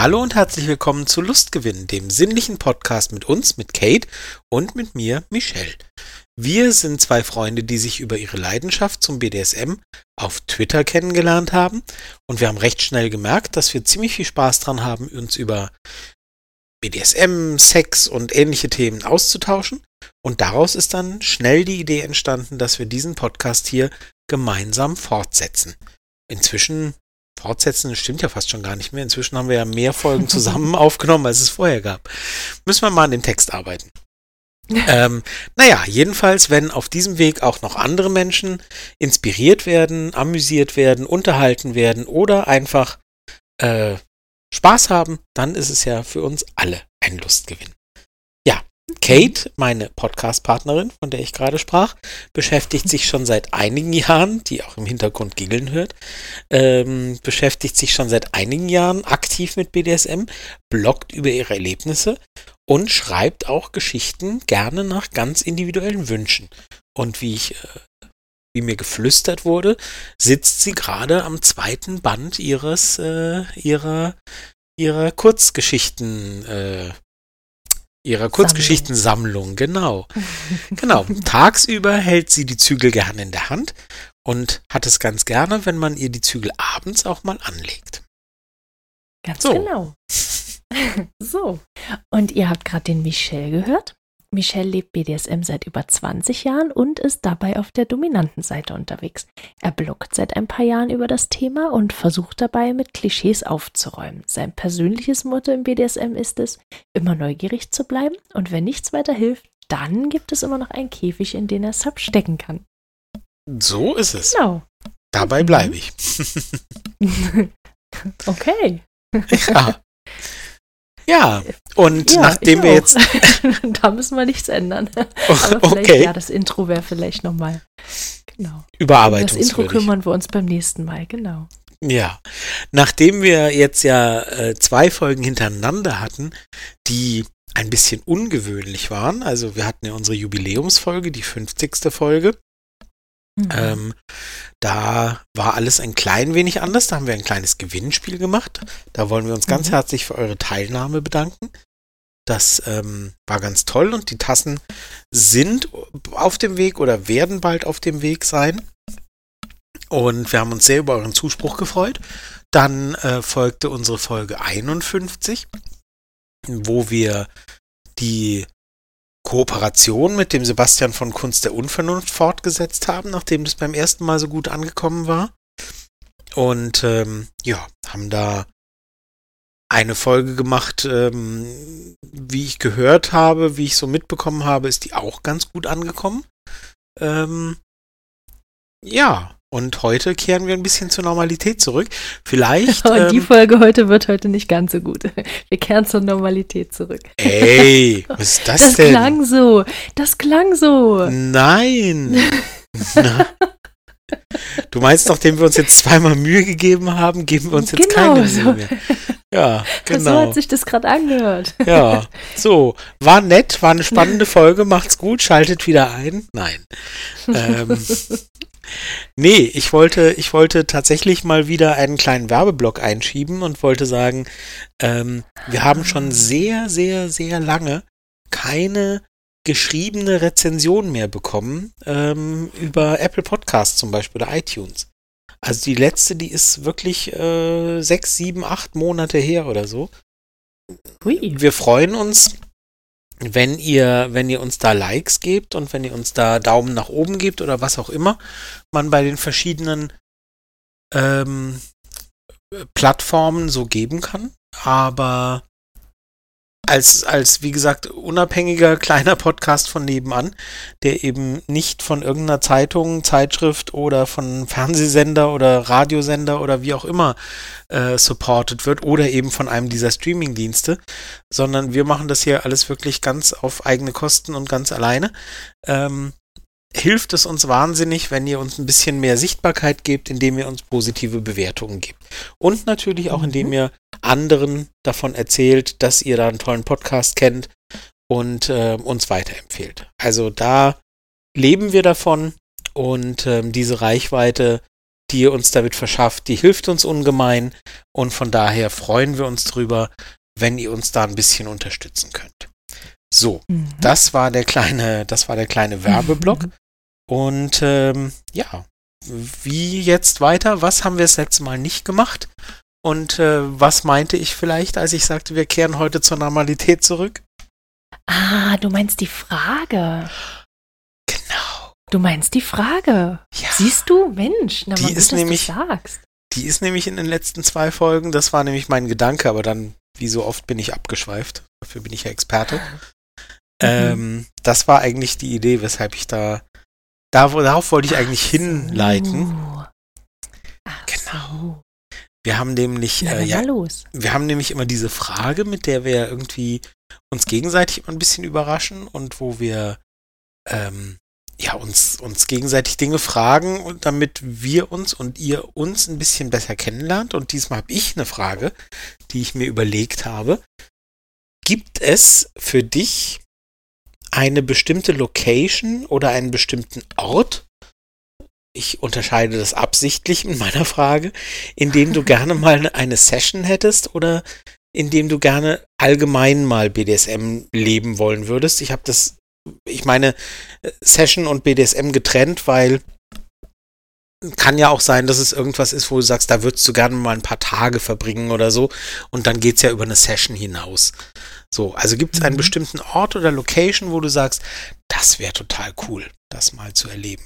Hallo und herzlich willkommen zu Lustgewinn, dem sinnlichen Podcast mit uns, mit Kate und mit mir, Michelle. Wir sind zwei Freunde, die sich über ihre Leidenschaft zum BDSM auf Twitter kennengelernt haben und wir haben recht schnell gemerkt, dass wir ziemlich viel Spaß dran haben, uns über BDSM, Sex und ähnliche Themen auszutauschen. Und daraus ist dann schnell die Idee entstanden, dass wir diesen Podcast hier gemeinsam fortsetzen. Inzwischen fortsetzen stimmt ja fast schon gar nicht mehr. Inzwischen haben wir ja mehr Folgen zusammen aufgenommen, als es vorher gab. Müssen wir mal an dem Text arbeiten. ähm, naja, jedenfalls, wenn auf diesem Weg auch noch andere Menschen inspiriert werden, amüsiert werden, unterhalten werden oder einfach äh, Spaß haben, dann ist es ja für uns alle ein Lustgewinn. Kate, meine Podcast-Partnerin, von der ich gerade sprach, beschäftigt sich schon seit einigen Jahren, die auch im Hintergrund giggeln hört, ähm, beschäftigt sich schon seit einigen Jahren aktiv mit BDSM, bloggt über ihre Erlebnisse und schreibt auch Geschichten gerne nach ganz individuellen Wünschen. Und wie ich, äh, wie mir geflüstert wurde, sitzt sie gerade am zweiten Band ihres, äh, ihrer, ihrer Kurzgeschichten, äh, ihrer Kurzgeschichtensammlung, genau. genau. Tagsüber hält sie die Zügel gerne in der Hand und hat es ganz gerne, wenn man ihr die Zügel abends auch mal anlegt. Ganz so. genau. so. Und ihr habt gerade den Michel gehört. Michel lebt BDSM seit über 20 Jahren und ist dabei auf der dominanten Seite unterwegs. Er bloggt seit ein paar Jahren über das Thema und versucht dabei, mit Klischees aufzuräumen. Sein persönliches Motto im BDSM ist es, immer neugierig zu bleiben und wenn nichts weiter hilft, dann gibt es immer noch einen Käfig, in den er Sub stecken kann. So ist es. Genau. Dabei bleibe ich. okay. Ja. Ja, und ja, nachdem wir jetzt. da müssen wir nichts ändern. Aber okay. Ja, das Intro wäre vielleicht nochmal. Genau. Überarbeitung. Das Intro kümmern wir uns beim nächsten Mal, genau. Ja, nachdem wir jetzt ja äh, zwei Folgen hintereinander hatten, die ein bisschen ungewöhnlich waren, also wir hatten ja unsere Jubiläumsfolge, die 50. Folge, Mhm. Ähm, da war alles ein klein wenig anders. Da haben wir ein kleines Gewinnspiel gemacht. Da wollen wir uns ganz mhm. herzlich für eure Teilnahme bedanken. Das ähm, war ganz toll und die Tassen sind auf dem Weg oder werden bald auf dem Weg sein. Und wir haben uns sehr über euren Zuspruch gefreut. Dann äh, folgte unsere Folge 51, wo wir die Kooperation mit dem Sebastian von Kunst der Unvernunft fortgesetzt haben, nachdem das beim ersten Mal so gut angekommen war. Und ähm, ja, haben da eine Folge gemacht, ähm, wie ich gehört habe, wie ich so mitbekommen habe, ist die auch ganz gut angekommen. Ähm, ja, und heute kehren wir ein bisschen zur Normalität zurück. Vielleicht. Und ähm, die Folge heute wird heute nicht ganz so gut. Wir kehren zur Normalität zurück. Ey, was ist das, das denn? Das klang so. Das klang so. Nein. du meinst, nachdem wir uns jetzt zweimal Mühe gegeben haben, geben wir uns jetzt genau keine Mühe mehr. Ja, genau. So hat sich das gerade angehört. Ja, so. War nett, war eine spannende Folge. Macht's gut, schaltet wieder ein. Nein. Ähm, Nee, ich wollte, ich wollte tatsächlich mal wieder einen kleinen Werbeblock einschieben und wollte sagen, ähm, wir haben schon sehr, sehr, sehr lange keine geschriebene Rezension mehr bekommen ähm, über Apple Podcasts zum Beispiel oder iTunes. Also die letzte, die ist wirklich äh, sechs, sieben, acht Monate her oder so. Hui. Wir freuen uns wenn ihr, wenn ihr uns da Likes gebt und wenn ihr uns da Daumen nach oben gebt oder was auch immer man bei den verschiedenen ähm, Plattformen so geben kann. Aber als, als, wie gesagt, unabhängiger kleiner Podcast von nebenan, der eben nicht von irgendeiner Zeitung, Zeitschrift oder von Fernsehsender oder Radiosender oder wie auch immer äh, supported wird oder eben von einem dieser Streamingdienste, sondern wir machen das hier alles wirklich ganz auf eigene Kosten und ganz alleine. Ähm, hilft es uns wahnsinnig, wenn ihr uns ein bisschen mehr Sichtbarkeit gebt, indem ihr uns positive Bewertungen gebt. Und natürlich auch, indem mhm. ihr anderen davon erzählt, dass ihr da einen tollen Podcast kennt und äh, uns weiterempfehlt. Also da leben wir davon und ähm, diese Reichweite die ihr uns damit verschafft, die hilft uns ungemein und von daher freuen wir uns drüber, wenn ihr uns da ein bisschen unterstützen könnt. So, mhm. das war der kleine, das war der kleine Werbeblock. Mhm. Und ähm, ja, wie jetzt weiter? Was haben wir das letzte Mal nicht gemacht? Und äh, was meinte ich vielleicht, als ich sagte, wir kehren heute zur Normalität zurück? Ah, du meinst die Frage. Genau. Du meinst die Frage. Ja. Siehst du, Mensch, na, die gut, ist nämlich, sagst. Die ist nämlich in den letzten zwei Folgen, das war nämlich mein Gedanke, aber dann, wie so oft, bin ich abgeschweift. Dafür bin ich ja Experte. Mhm. Ähm, das war eigentlich die Idee, weshalb ich da, da darauf wollte ich eigentlich hinleiten. Genau. Wir haben nämlich, äh, ja, wir haben nämlich immer diese Frage, mit der wir irgendwie uns gegenseitig immer ein bisschen überraschen und wo wir ähm, ja uns uns gegenseitig Dinge fragen und damit wir uns und ihr uns ein bisschen besser kennenlernt. Und diesmal habe ich eine Frage, die ich mir überlegt habe. Gibt es für dich eine bestimmte Location oder einen bestimmten Ort, ich unterscheide das absichtlich in meiner Frage, in dem du gerne mal eine Session hättest oder in dem du gerne allgemein mal BDSM leben wollen würdest. Ich habe das, ich meine, Session und BDSM getrennt, weil kann ja auch sein, dass es irgendwas ist, wo du sagst, da würdest du gerne mal ein paar Tage verbringen oder so und dann geht es ja über eine Session hinaus. So, also gibt es einen mhm. bestimmten Ort oder Location, wo du sagst, das wäre total cool, das mal zu erleben.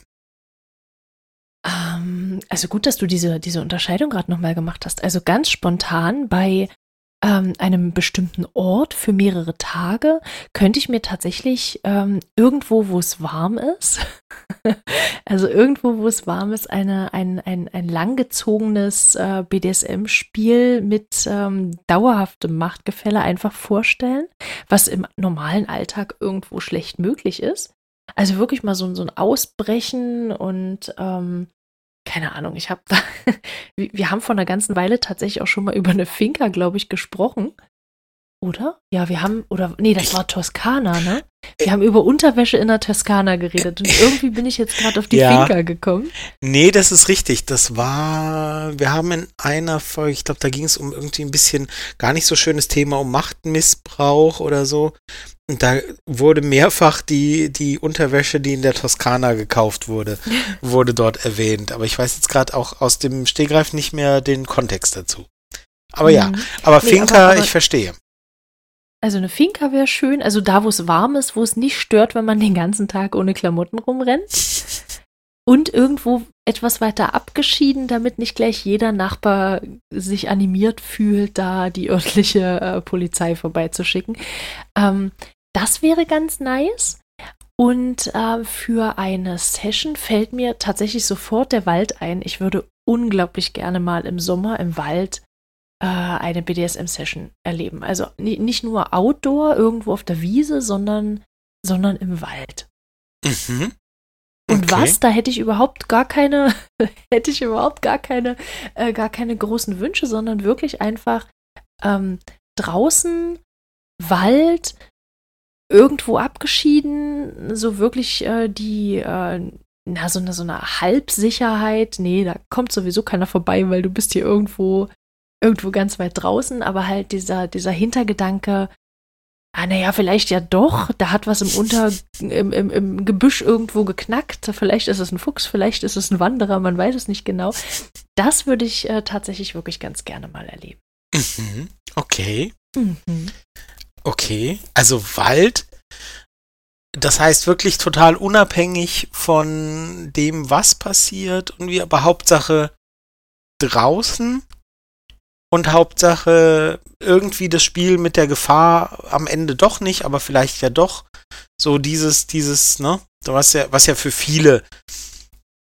Ähm, also gut, dass du diese, diese Unterscheidung gerade nochmal gemacht hast. Also ganz spontan bei ähm, einem bestimmten Ort für mehrere Tage könnte ich mir tatsächlich ähm, irgendwo, wo es warm ist, also irgendwo, wo es warm ist, eine, ein, ein, ein langgezogenes äh, BDSM-Spiel mit ähm, dauerhaftem Machtgefälle einfach vorstellen, was im normalen Alltag irgendwo schlecht möglich ist. Also wirklich mal so, so ein Ausbrechen und ähm, keine Ahnung, ich habe da, wir haben vor einer ganzen Weile tatsächlich auch schon mal über eine Finca, glaube ich, gesprochen. Oder? Ja, wir haben, oder, nee, das war Toskana, ne? Wir haben über Unterwäsche in der Toskana geredet und irgendwie bin ich jetzt gerade auf die ja. Finca gekommen. Nee, das ist richtig. Das war, wir haben in einer Folge, ich glaube, da ging es um irgendwie ein bisschen gar nicht so schönes Thema, um Machtmissbrauch oder so. Und da wurde mehrfach die, die Unterwäsche, die in der Toskana gekauft wurde, wurde dort erwähnt. Aber ich weiß jetzt gerade auch aus dem Stehgreif nicht mehr den Kontext dazu. Aber mhm. ja, aber nee, Finca, aber, aber, ich verstehe. Also eine Finca wäre schön, also da, wo es warm ist, wo es nicht stört, wenn man den ganzen Tag ohne Klamotten rumrennt. Und irgendwo etwas weiter abgeschieden, damit nicht gleich jeder Nachbar sich animiert fühlt, da die örtliche äh, Polizei vorbeizuschicken. Ähm, das wäre ganz nice. Und äh, für eine Session fällt mir tatsächlich sofort der Wald ein. Ich würde unglaublich gerne mal im Sommer im Wald äh, eine BDSM-Session erleben. Also nicht nur outdoor irgendwo auf der Wiese, sondern, sondern im Wald. Mhm. Und okay. was? Da hätte ich überhaupt gar keine, hätte ich überhaupt gar keine, äh, gar keine großen Wünsche, sondern wirklich einfach ähm, draußen, Wald, irgendwo abgeschieden, so wirklich äh, die, äh, na, so eine, so eine Halbsicherheit. Nee, da kommt sowieso keiner vorbei, weil du bist hier irgendwo, irgendwo ganz weit draußen, aber halt dieser, dieser Hintergedanke, ah, naja, vielleicht ja doch, da hat was im Unter, im, im, im Gebüsch irgendwo geknackt. Vielleicht ist es ein Fuchs, vielleicht ist es ein Wanderer, man weiß es nicht genau. Das würde ich äh, tatsächlich wirklich ganz gerne mal erleben. Mhm. Okay. Mhm. Okay, also Wald, das heißt wirklich total unabhängig von dem, was passiert und wie, aber Hauptsache draußen und Hauptsache irgendwie das Spiel mit der Gefahr am Ende doch nicht, aber vielleicht ja doch. So dieses, dieses, ne, was ja, was ja für viele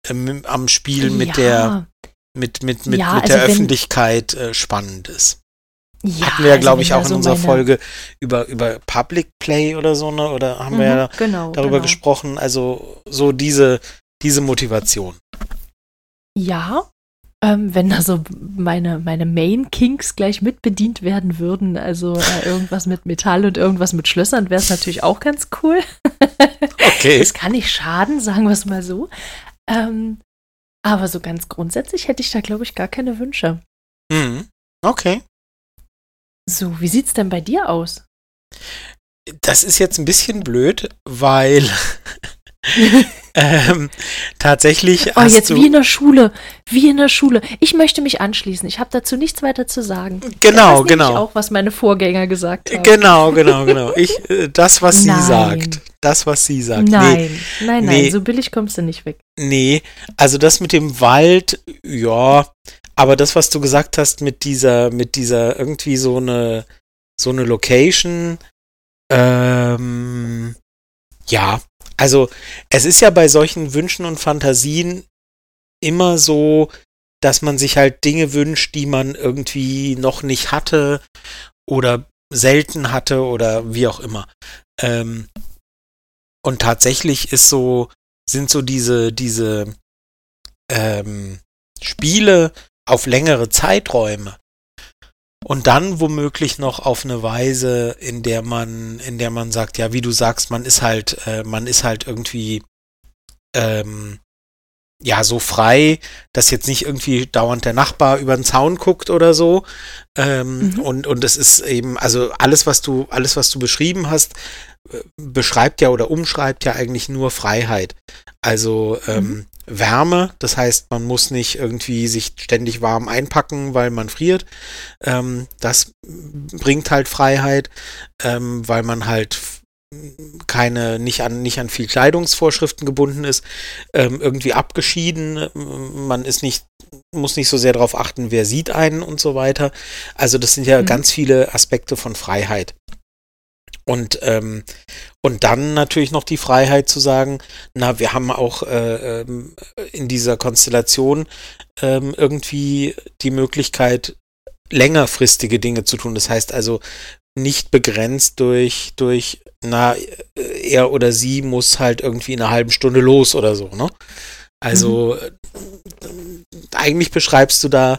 ähm, am Spiel mit ja. der, mit, mit, mit, ja, mit also der Öffentlichkeit äh, spannend ist. Ja, Hatten wir ja, glaube also ich, auch in so unserer Folge über, über Public Play oder so, ne? Oder haben mhm, wir ja genau, darüber genau. gesprochen. Also so diese, diese Motivation. Ja, ähm, wenn da so meine, meine Main-Kinks gleich mitbedient werden würden, also äh, irgendwas mit Metall und irgendwas mit Schlössern, wäre es natürlich auch ganz cool. okay. Das kann nicht schaden, sagen wir es mal so. Ähm, Aber so ganz grundsätzlich hätte ich da, glaube ich, gar keine Wünsche. Mhm. Okay. So, wie sieht's denn bei dir aus? Das ist jetzt ein bisschen blöd, weil ähm, tatsächlich. Oh, jetzt wie in der Schule. Wie in der Schule. Ich möchte mich anschließen. Ich habe dazu nichts weiter zu sagen. Genau, das genau. Auch, was meine Vorgänger gesagt haben. Genau, genau, genau. Ich, äh, das, was sie sagt. Das, was sie sagt. Nein, nee, nein, nein. Nee. So billig kommst du nicht weg. Nee, also das mit dem Wald, ja. Aber das, was du gesagt hast mit dieser, mit dieser irgendwie so eine, so eine Location, ähm, ja, also es ist ja bei solchen Wünschen und Fantasien immer so, dass man sich halt Dinge wünscht, die man irgendwie noch nicht hatte oder selten hatte oder wie auch immer. Ähm, und tatsächlich ist so, sind so diese, diese ähm, Spiele auf längere Zeiträume und dann womöglich noch auf eine Weise, in der man, in der man sagt, ja, wie du sagst, man ist halt, äh, man ist halt irgendwie ähm, ja so frei, dass jetzt nicht irgendwie dauernd der Nachbar über den Zaun guckt oder so. Ähm, mhm. Und und es ist eben, also alles, was du, alles, was du beschrieben hast, äh, beschreibt ja oder umschreibt ja eigentlich nur Freiheit. Also ähm, mhm. Wärme. Das heißt, man muss nicht irgendwie sich ständig warm einpacken, weil man friert. Ähm, das bringt halt Freiheit, ähm, weil man halt keine, nicht an, nicht an viel Kleidungsvorschriften gebunden ist, ähm, irgendwie abgeschieden, man ist nicht, muss nicht so sehr darauf achten, wer sieht einen und so weiter. Also das sind ja mhm. ganz viele Aspekte von Freiheit. Und, ähm, und dann natürlich noch die Freiheit zu sagen, na, wir haben auch äh, ähm, in dieser Konstellation ähm, irgendwie die Möglichkeit, längerfristige Dinge zu tun. Das heißt also nicht begrenzt durch, durch, na, er oder sie muss halt irgendwie in einer halben Stunde los oder so, ne? Also mhm. eigentlich beschreibst du da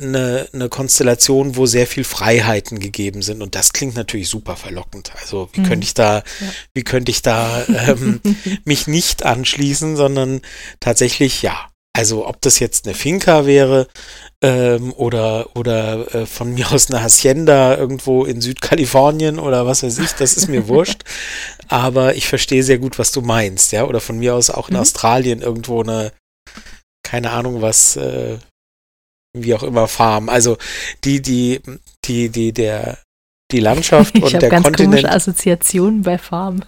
eine, eine Konstellation, wo sehr viel Freiheiten gegeben sind. Und das klingt natürlich super verlockend. Also wie mhm. könnte ich da, ja. wie könnte ich da ähm, mich nicht anschließen, sondern tatsächlich ja. Also ob das jetzt eine Finca wäre ähm, oder oder äh, von mir aus eine Hacienda irgendwo in Südkalifornien oder was weiß ich, das ist mir wurscht. Aber ich verstehe sehr gut, was du meinst, ja. Oder von mir aus auch in mhm. Australien irgendwo eine, keine Ahnung was, äh, wie auch immer Farm. Also die, die, die, die, der, die Landschaft und der ganz Kontinent. Komische Assoziationen bei Farm.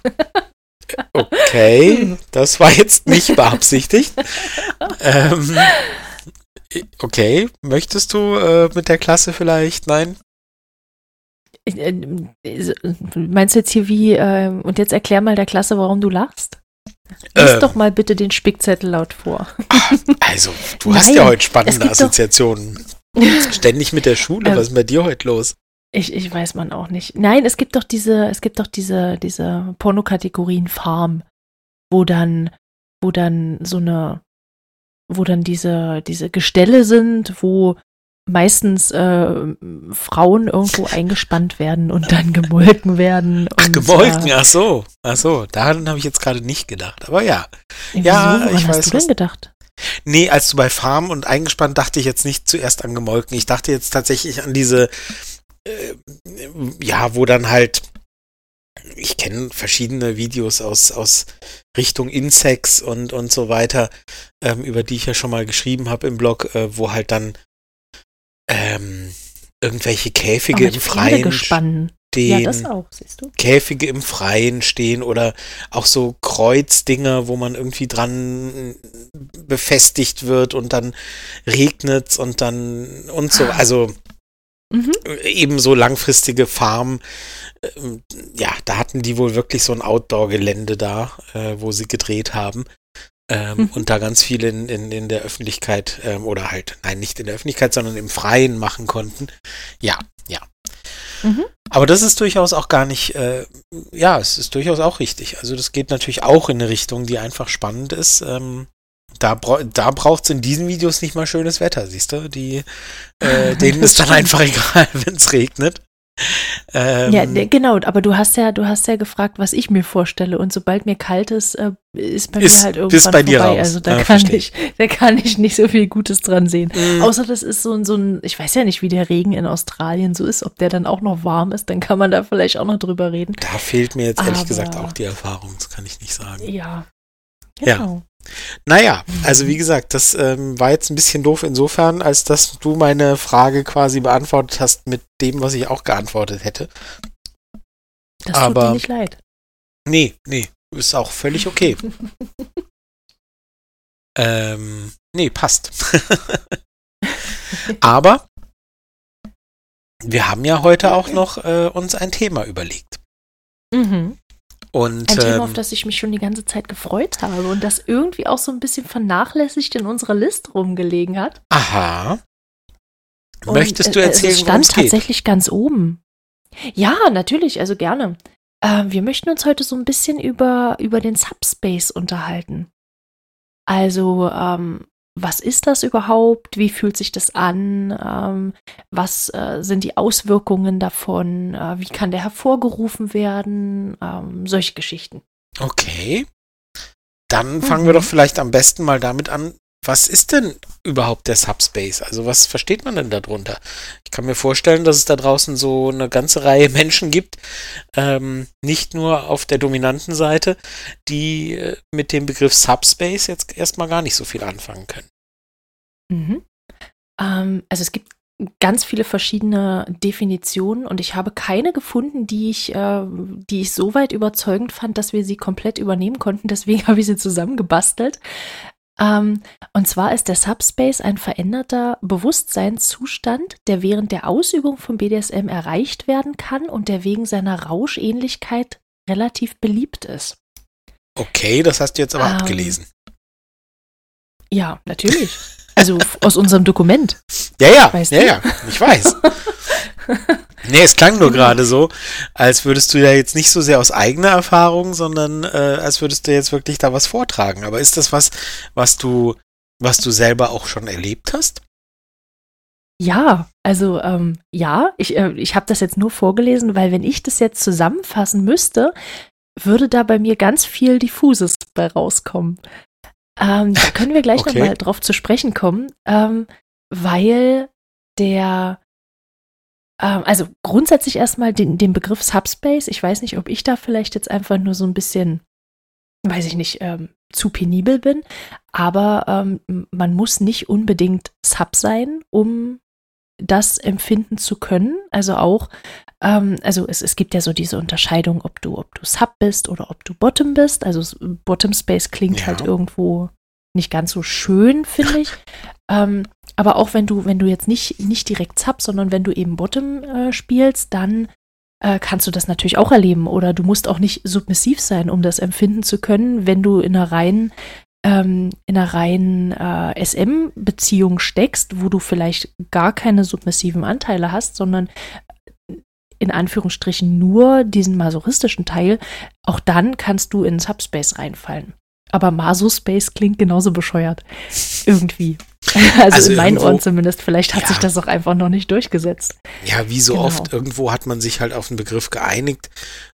okay, das war jetzt nicht beabsichtigt. ähm, okay, möchtest du äh, mit der Klasse vielleicht? Nein? Äh, meinst du jetzt hier wie, äh, und jetzt erklär mal der Klasse, warum du lachst? Lies ähm, doch mal bitte den Spickzettel laut vor. Also, du hast ja heute spannende Assoziationen. Ständig mit der Schule, was ist bei dir heute los? Ich, ich weiß man auch nicht. Nein, es gibt doch diese, es gibt doch diese, diese Pornokategorien Farm, wo dann, wo dann so eine, wo dann diese, diese Gestelle sind, wo meistens äh, Frauen irgendwo eingespannt werden und dann gemolken werden. ach, gemolken, äh, ach so, ach so, daran habe ich jetzt gerade nicht gedacht, aber ja. Wieso? Ja, Woran ich hast weiß. Hast du denn gedacht? Nee, als du bei Farm und eingespannt dachte ich jetzt nicht zuerst an gemolken. Ich dachte jetzt tatsächlich an diese, äh, ja, wo dann halt, ich kenne verschiedene Videos aus, aus Richtung Insects und, und so weiter, ähm, über die ich ja schon mal geschrieben habe im Blog, äh, wo halt dann ähm, irgendwelche Käfige im Freien stehen. Ja, das auch, siehst du. Käfige im Freien stehen oder auch so Kreuzdinger, wo man irgendwie dran befestigt wird und dann regnet und dann und so. Ah. Also mhm. eben so langfristige Farm. Ähm, ja, da hatten die wohl wirklich so ein Outdoor-Gelände da, äh, wo sie gedreht haben ähm, mhm. und da ganz viel in, in, in der Öffentlichkeit ähm, oder halt, nein, nicht in der Öffentlichkeit, sondern im Freien machen konnten. Ja, ja. Mhm. Aber das ist durchaus auch gar nicht, äh, ja, es ist durchaus auch richtig. Also das geht natürlich auch in eine Richtung, die einfach spannend ist. Ähm, da, bra da braucht es in diesen Videos nicht mal schönes Wetter, siehst du? Die, äh, denen ist dann einfach egal, wenn es regnet. Ähm, ja, genau, aber du hast ja, du hast ja gefragt, was ich mir vorstelle. Und sobald mir kalt ist, äh, ist bei ist, mir halt irgendwann bei vorbei. Raus. Also da ah, kann ich, da kann ich nicht so viel Gutes dran sehen. Mhm. Außer das ist so ein, so ein, ich weiß ja nicht, wie der Regen in Australien so ist, ob der dann auch noch warm ist, dann kann man da vielleicht auch noch drüber reden. Da fehlt mir jetzt ehrlich aber, gesagt auch die Erfahrung, das kann ich nicht sagen. Ja. Genau. Ja. Naja, also wie gesagt, das ähm, war jetzt ein bisschen doof insofern, als dass du meine Frage quasi beantwortet hast mit dem, was ich auch geantwortet hätte. Das Aber, tut mir nicht leid. Nee, nee, ist auch völlig okay. ähm, nee, passt. Aber wir haben ja heute auch noch äh, uns ein Thema überlegt. Mhm. Und, Ein Thema, auf ähm, das ich mich schon die ganze Zeit gefreut habe und das irgendwie auch so ein bisschen vernachlässigt in unserer Liste rumgelegen hat. Aha. Möchtest du erzählen, es stand tatsächlich ganz oben. Ja, natürlich, also gerne. Äh, wir möchten uns heute so ein bisschen über, über den Subspace unterhalten. Also, ähm, was ist das überhaupt? Wie fühlt sich das an? Ähm, was äh, sind die Auswirkungen davon? Äh, wie kann der hervorgerufen werden? Ähm, solche Geschichten. Okay. Dann fangen mhm. wir doch vielleicht am besten mal damit an, was ist denn überhaupt der Subspace? Also was versteht man denn darunter? Ich kann mir vorstellen, dass es da draußen so eine ganze Reihe Menschen gibt, ähm, nicht nur auf der dominanten Seite, die äh, mit dem Begriff Subspace jetzt erstmal gar nicht so viel anfangen können. Mhm. Ähm, also es gibt ganz viele verschiedene Definitionen und ich habe keine gefunden, die ich, äh, die ich so weit überzeugend fand, dass wir sie komplett übernehmen konnten. Deswegen habe ich sie zusammengebastelt. Ähm, und zwar ist der Subspace ein veränderter Bewusstseinszustand, der während der Ausübung von BDSM erreicht werden kann und der wegen seiner Rauschähnlichkeit relativ beliebt ist. Okay, das hast du jetzt aber ähm, abgelesen. Ja, natürlich. Also aus unserem Dokument. Ja, ja, weißt ja, du? ja, ich weiß. Nee, es klang nur gerade so, als würdest du ja jetzt nicht so sehr aus eigener Erfahrung, sondern äh, als würdest du jetzt wirklich da was vortragen. Aber ist das was, was du, was du selber auch schon erlebt hast? Ja, also ähm, ja, ich, äh, ich habe das jetzt nur vorgelesen, weil wenn ich das jetzt zusammenfassen müsste, würde da bei mir ganz viel Diffuses bei rauskommen. Ähm, da können wir gleich okay. nochmal drauf zu sprechen kommen, ähm, weil der also grundsätzlich erstmal den, den Begriff Subspace. Ich weiß nicht, ob ich da vielleicht jetzt einfach nur so ein bisschen, weiß ich nicht, ähm, zu penibel bin, aber ähm, man muss nicht unbedingt Sub sein, um das empfinden zu können. Also auch, ähm, also es, es gibt ja so diese Unterscheidung, ob du, ob du Sub bist oder ob du Bottom bist. Also Bottom Space klingt ja. halt irgendwo nicht ganz so schön, finde ich. ähm, aber auch wenn du, wenn du jetzt nicht, nicht direkt Sub, sondern wenn du eben Bottom äh, spielst, dann äh, kannst du das natürlich auch erleben. Oder du musst auch nicht submissiv sein, um das empfinden zu können, wenn du in einer reinen ähm, in einer reinen äh, SM-Beziehung steckst, wo du vielleicht gar keine submissiven Anteile hast, sondern in Anführungsstrichen nur diesen masochistischen Teil, auch dann kannst du in Subspace reinfallen. Aber Maso-Space klingt genauso bescheuert. Irgendwie. Also, also in meinen Ohren zumindest. Vielleicht hat ja. sich das auch einfach noch nicht durchgesetzt. Ja, wie so genau. oft, irgendwo hat man sich halt auf einen Begriff geeinigt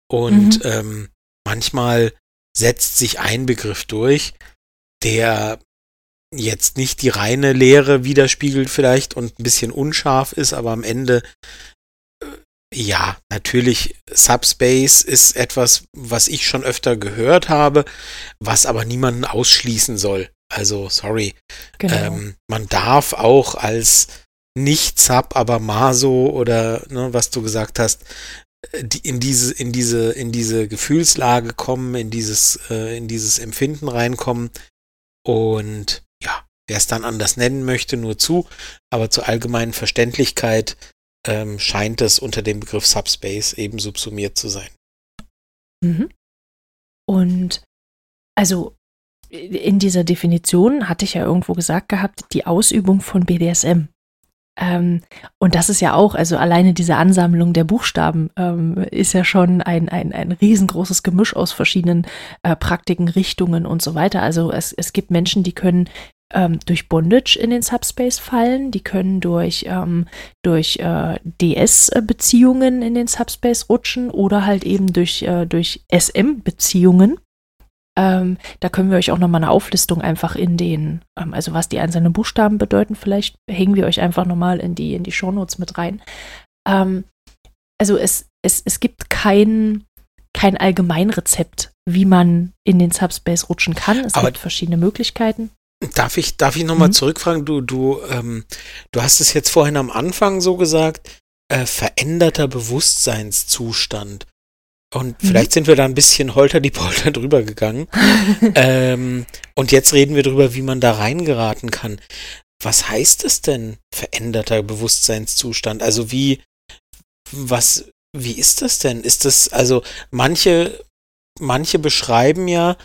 und mhm. ähm, manchmal setzt sich ein Begriff durch, der jetzt nicht die reine Lehre widerspiegelt vielleicht und ein bisschen unscharf ist, aber am Ende ja, natürlich, Subspace ist etwas, was ich schon öfter gehört habe, was aber niemanden ausschließen soll. Also, sorry. Genau. Ähm, man darf auch als nicht Sub, aber Maso oder ne, was du gesagt hast, äh, die, in diese, in diese, in diese Gefühlslage kommen, in dieses, äh, in dieses Empfinden reinkommen. Und ja, wer es dann anders nennen möchte, nur zu. Aber zur allgemeinen Verständlichkeit ähm, scheint es unter dem Begriff Subspace eben subsumiert zu sein. Mhm. Und also in dieser Definition hatte ich ja irgendwo gesagt gehabt, die Ausübung von BDSM. Ähm, und das ist ja auch, also alleine diese Ansammlung der Buchstaben ähm, ist ja schon ein, ein, ein riesengroßes Gemisch aus verschiedenen äh, Praktiken, Richtungen und so weiter. Also es, es gibt Menschen, die können ähm, durch Bondage in den Subspace fallen, die können durch, ähm, durch äh, DS-Beziehungen in den Subspace rutschen oder halt eben durch, äh, durch SM-Beziehungen. Ähm, da können wir euch auch nochmal eine Auflistung einfach in den, ähm, also was die einzelnen Buchstaben bedeuten, vielleicht hängen wir euch einfach nochmal in die, in die Shownotes mit rein. Ähm, also es, es, es gibt kein, kein Allgemeinrezept, wie man in den Subspace rutschen kann. Es Aber gibt verschiedene Möglichkeiten. Darf ich, darf ich nochmal mhm. zurückfragen? Du, du, ähm, du hast es jetzt vorhin am Anfang so gesagt, äh, veränderter Bewusstseinszustand. Und mhm. vielleicht sind wir da ein bisschen holter die Polter drüber gegangen. ähm, und jetzt reden wir drüber, wie man da reingeraten kann. Was heißt es denn, veränderter Bewusstseinszustand? Also wie, was, wie ist das denn? Ist das, also manche, manche beschreiben ja,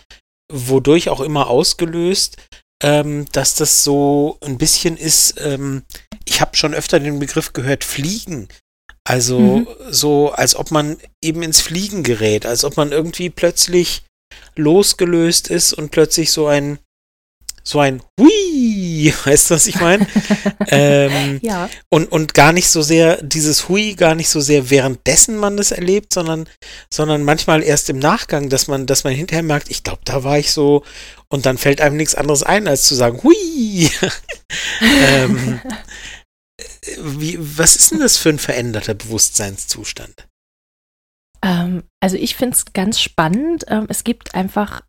wodurch auch immer ausgelöst, ähm, dass das so ein bisschen ist, ähm, ich habe schon öfter den Begriff gehört, Fliegen. Also mhm. so, als ob man eben ins Fliegen gerät, als ob man irgendwie plötzlich losgelöst ist und plötzlich so ein so ein Hui, weißt du, was ich meine? ähm, ja. Und, und gar nicht so sehr, dieses Hui gar nicht so sehr währenddessen man das erlebt, sondern, sondern manchmal erst im Nachgang, dass man, dass man hinterher merkt, ich glaube, da war ich so, und dann fällt einem nichts anderes ein, als zu sagen, Hui. ähm, wie, was ist denn das für ein veränderter Bewusstseinszustand? Ähm, also ich finde es ganz spannend. Ähm, es gibt einfach,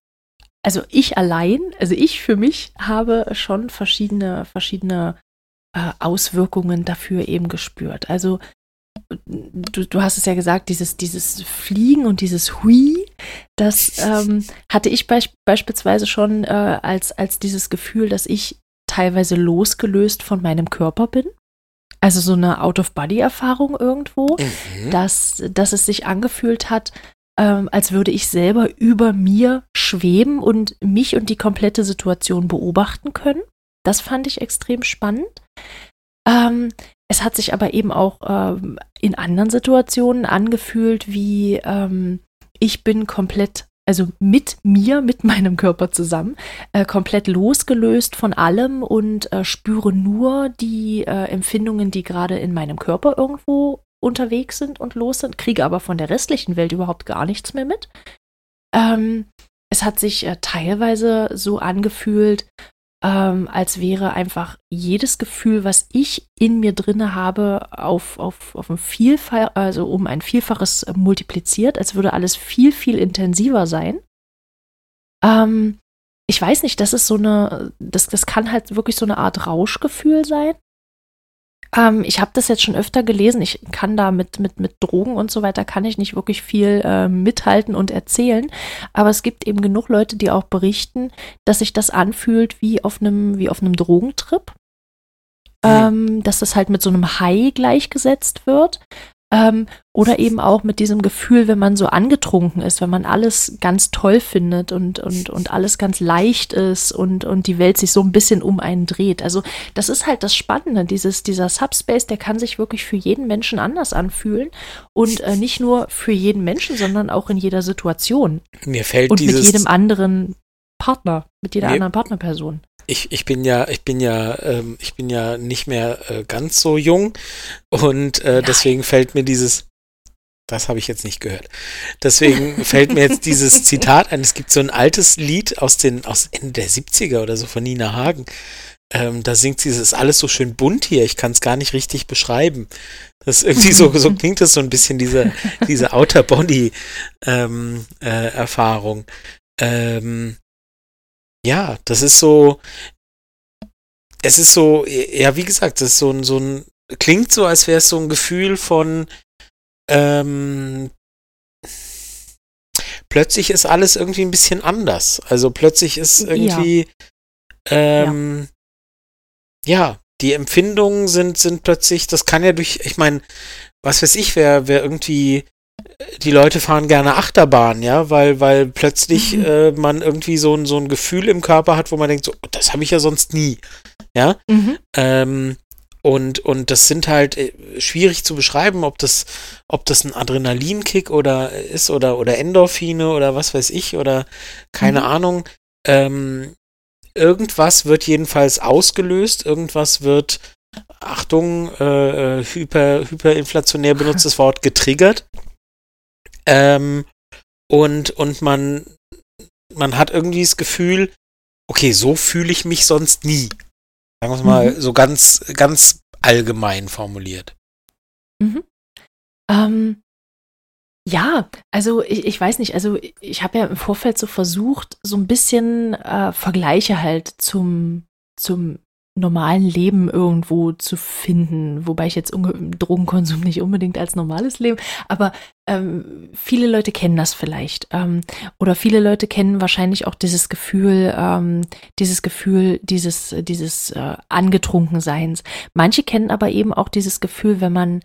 also ich allein, also ich für mich habe schon verschiedene, verschiedene äh, Auswirkungen dafür eben gespürt. Also Du, du, hast es ja gesagt, dieses, dieses Fliegen und dieses Hui, das ähm, hatte ich be beispielsweise schon äh, als, als dieses Gefühl, dass ich teilweise losgelöst von meinem Körper bin. Also so eine Out-of-Body-Erfahrung irgendwo, mhm. dass, dass es sich angefühlt hat, ähm, als würde ich selber über mir schweben und mich und die komplette Situation beobachten können. Das fand ich extrem spannend. Ähm, es hat sich aber eben auch ähm, in anderen Situationen angefühlt, wie ähm, ich bin komplett also mit mir, mit meinem Körper zusammen, äh, komplett losgelöst von allem und äh, spüre nur die äh, Empfindungen, die gerade in meinem Körper irgendwo unterwegs sind und los sind, kriege aber von der restlichen Welt überhaupt gar nichts mehr mit. Ähm, es hat sich äh, teilweise so angefühlt, ähm, als wäre einfach jedes Gefühl, was ich in mir drinne habe, auf, auf, auf ein Vielfach, also um ein Vielfaches multipliziert, als würde alles viel, viel intensiver sein. Ähm, ich weiß nicht, das ist so eine, das, das kann halt wirklich so eine Art Rauschgefühl sein. Ähm, ich habe das jetzt schon öfter gelesen. Ich kann da mit, mit, mit Drogen und so weiter, kann ich nicht wirklich viel äh, mithalten und erzählen. Aber es gibt eben genug Leute, die auch berichten, dass sich das anfühlt wie auf einem, wie auf einem Drogentrip. Mhm. Ähm, dass das halt mit so einem High gleichgesetzt wird. Ähm, oder eben auch mit diesem Gefühl, wenn man so angetrunken ist, wenn man alles ganz toll findet und, und, und alles ganz leicht ist und, und die Welt sich so ein bisschen um einen dreht. Also das ist halt das Spannende, dieses, dieser Subspace, der kann sich wirklich für jeden Menschen anders anfühlen und äh, nicht nur für jeden Menschen, sondern auch in jeder Situation. Mir fällt und dieses, mit jedem anderen Partner, mit jeder mir, anderen Partnerperson ich, ich bin ja, ich bin ja, ähm, ich bin ja nicht mehr äh, ganz so jung und äh, deswegen fällt mir dieses, das habe ich jetzt nicht gehört. Deswegen fällt mir jetzt dieses Zitat ein. Es gibt so ein altes Lied aus den, aus Ende der 70er oder so von Nina Hagen. Ähm, da singt sie, es ist alles so schön bunt hier, ich kann es gar nicht richtig beschreiben. Das ist irgendwie so, so klingt das so ein bisschen, diese, diese Outer Body ähm, äh, Erfahrung. Ähm, ja, das ist so, es ist so, ja, wie gesagt, das ist so ein, so ein, klingt so, als wäre es so ein Gefühl von, ähm, plötzlich ist alles irgendwie ein bisschen anders. Also plötzlich ist irgendwie, ja. ähm, ja. ja, die Empfindungen sind, sind plötzlich, das kann ja durch, ich meine, was weiß ich, wer, wer irgendwie die Leute fahren gerne Achterbahn, ja, weil, weil plötzlich mhm. äh, man irgendwie so ein, so ein Gefühl im Körper hat, wo man denkt, so, das habe ich ja sonst nie. Ja. Mhm. Ähm, und, und das sind halt äh, schwierig zu beschreiben, ob das, ob das ein Adrenalinkick oder ist oder, oder Endorphine oder was weiß ich oder keine mhm. Ahnung. Ähm, irgendwas wird jedenfalls ausgelöst, irgendwas wird, Achtung, äh, äh hyper, hyperinflationär benutztes Wort, getriggert. Ähm, und, und man, man hat irgendwie das Gefühl, okay, so fühle ich mich sonst nie. Sagen wir es mal mhm. so ganz, ganz allgemein formuliert. Mhm. Ähm, ja, also ich, ich weiß nicht, also ich habe ja im Vorfeld so versucht, so ein bisschen äh, Vergleiche halt zum, zum normalen Leben irgendwo zu finden, wobei ich jetzt Drogenkonsum nicht unbedingt als normales Leben, aber ähm, viele Leute kennen das vielleicht ähm, oder viele Leute kennen wahrscheinlich auch dieses Gefühl, ähm, dieses Gefühl dieses dieses äh, angetrunkenseins. Manche kennen aber eben auch dieses Gefühl, wenn man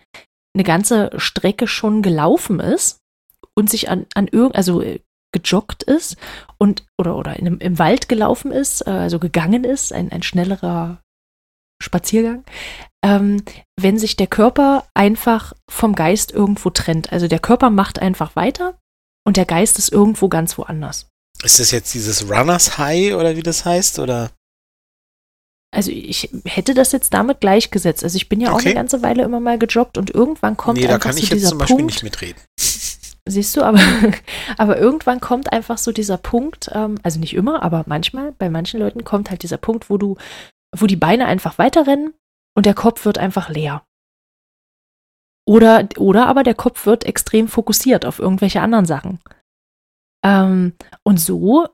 eine ganze Strecke schon gelaufen ist und sich an, an irgend, also äh, gejoggt ist und oder oder in, im Wald gelaufen ist, äh, also gegangen ist, ein, ein schnellerer Spaziergang, ähm, wenn sich der Körper einfach vom Geist irgendwo trennt. Also der Körper macht einfach weiter und der Geist ist irgendwo ganz woanders. Ist das jetzt dieses Runners High oder wie das heißt oder? Also ich hätte das jetzt damit gleichgesetzt. Also ich bin ja okay. auch eine ganze Weile immer mal gejoggt und irgendwann kommt nee, einfach da kann so ich jetzt zum Beispiel Punkt, nicht mitreden. Siehst du, aber, aber irgendwann kommt einfach so dieser Punkt, ähm, also nicht immer, aber manchmal, bei manchen Leuten kommt halt dieser Punkt, wo du, wo die Beine einfach weiterrennen und der Kopf wird einfach leer. Oder, oder aber der Kopf wird extrem fokussiert auf irgendwelche anderen Sachen. Ähm, und so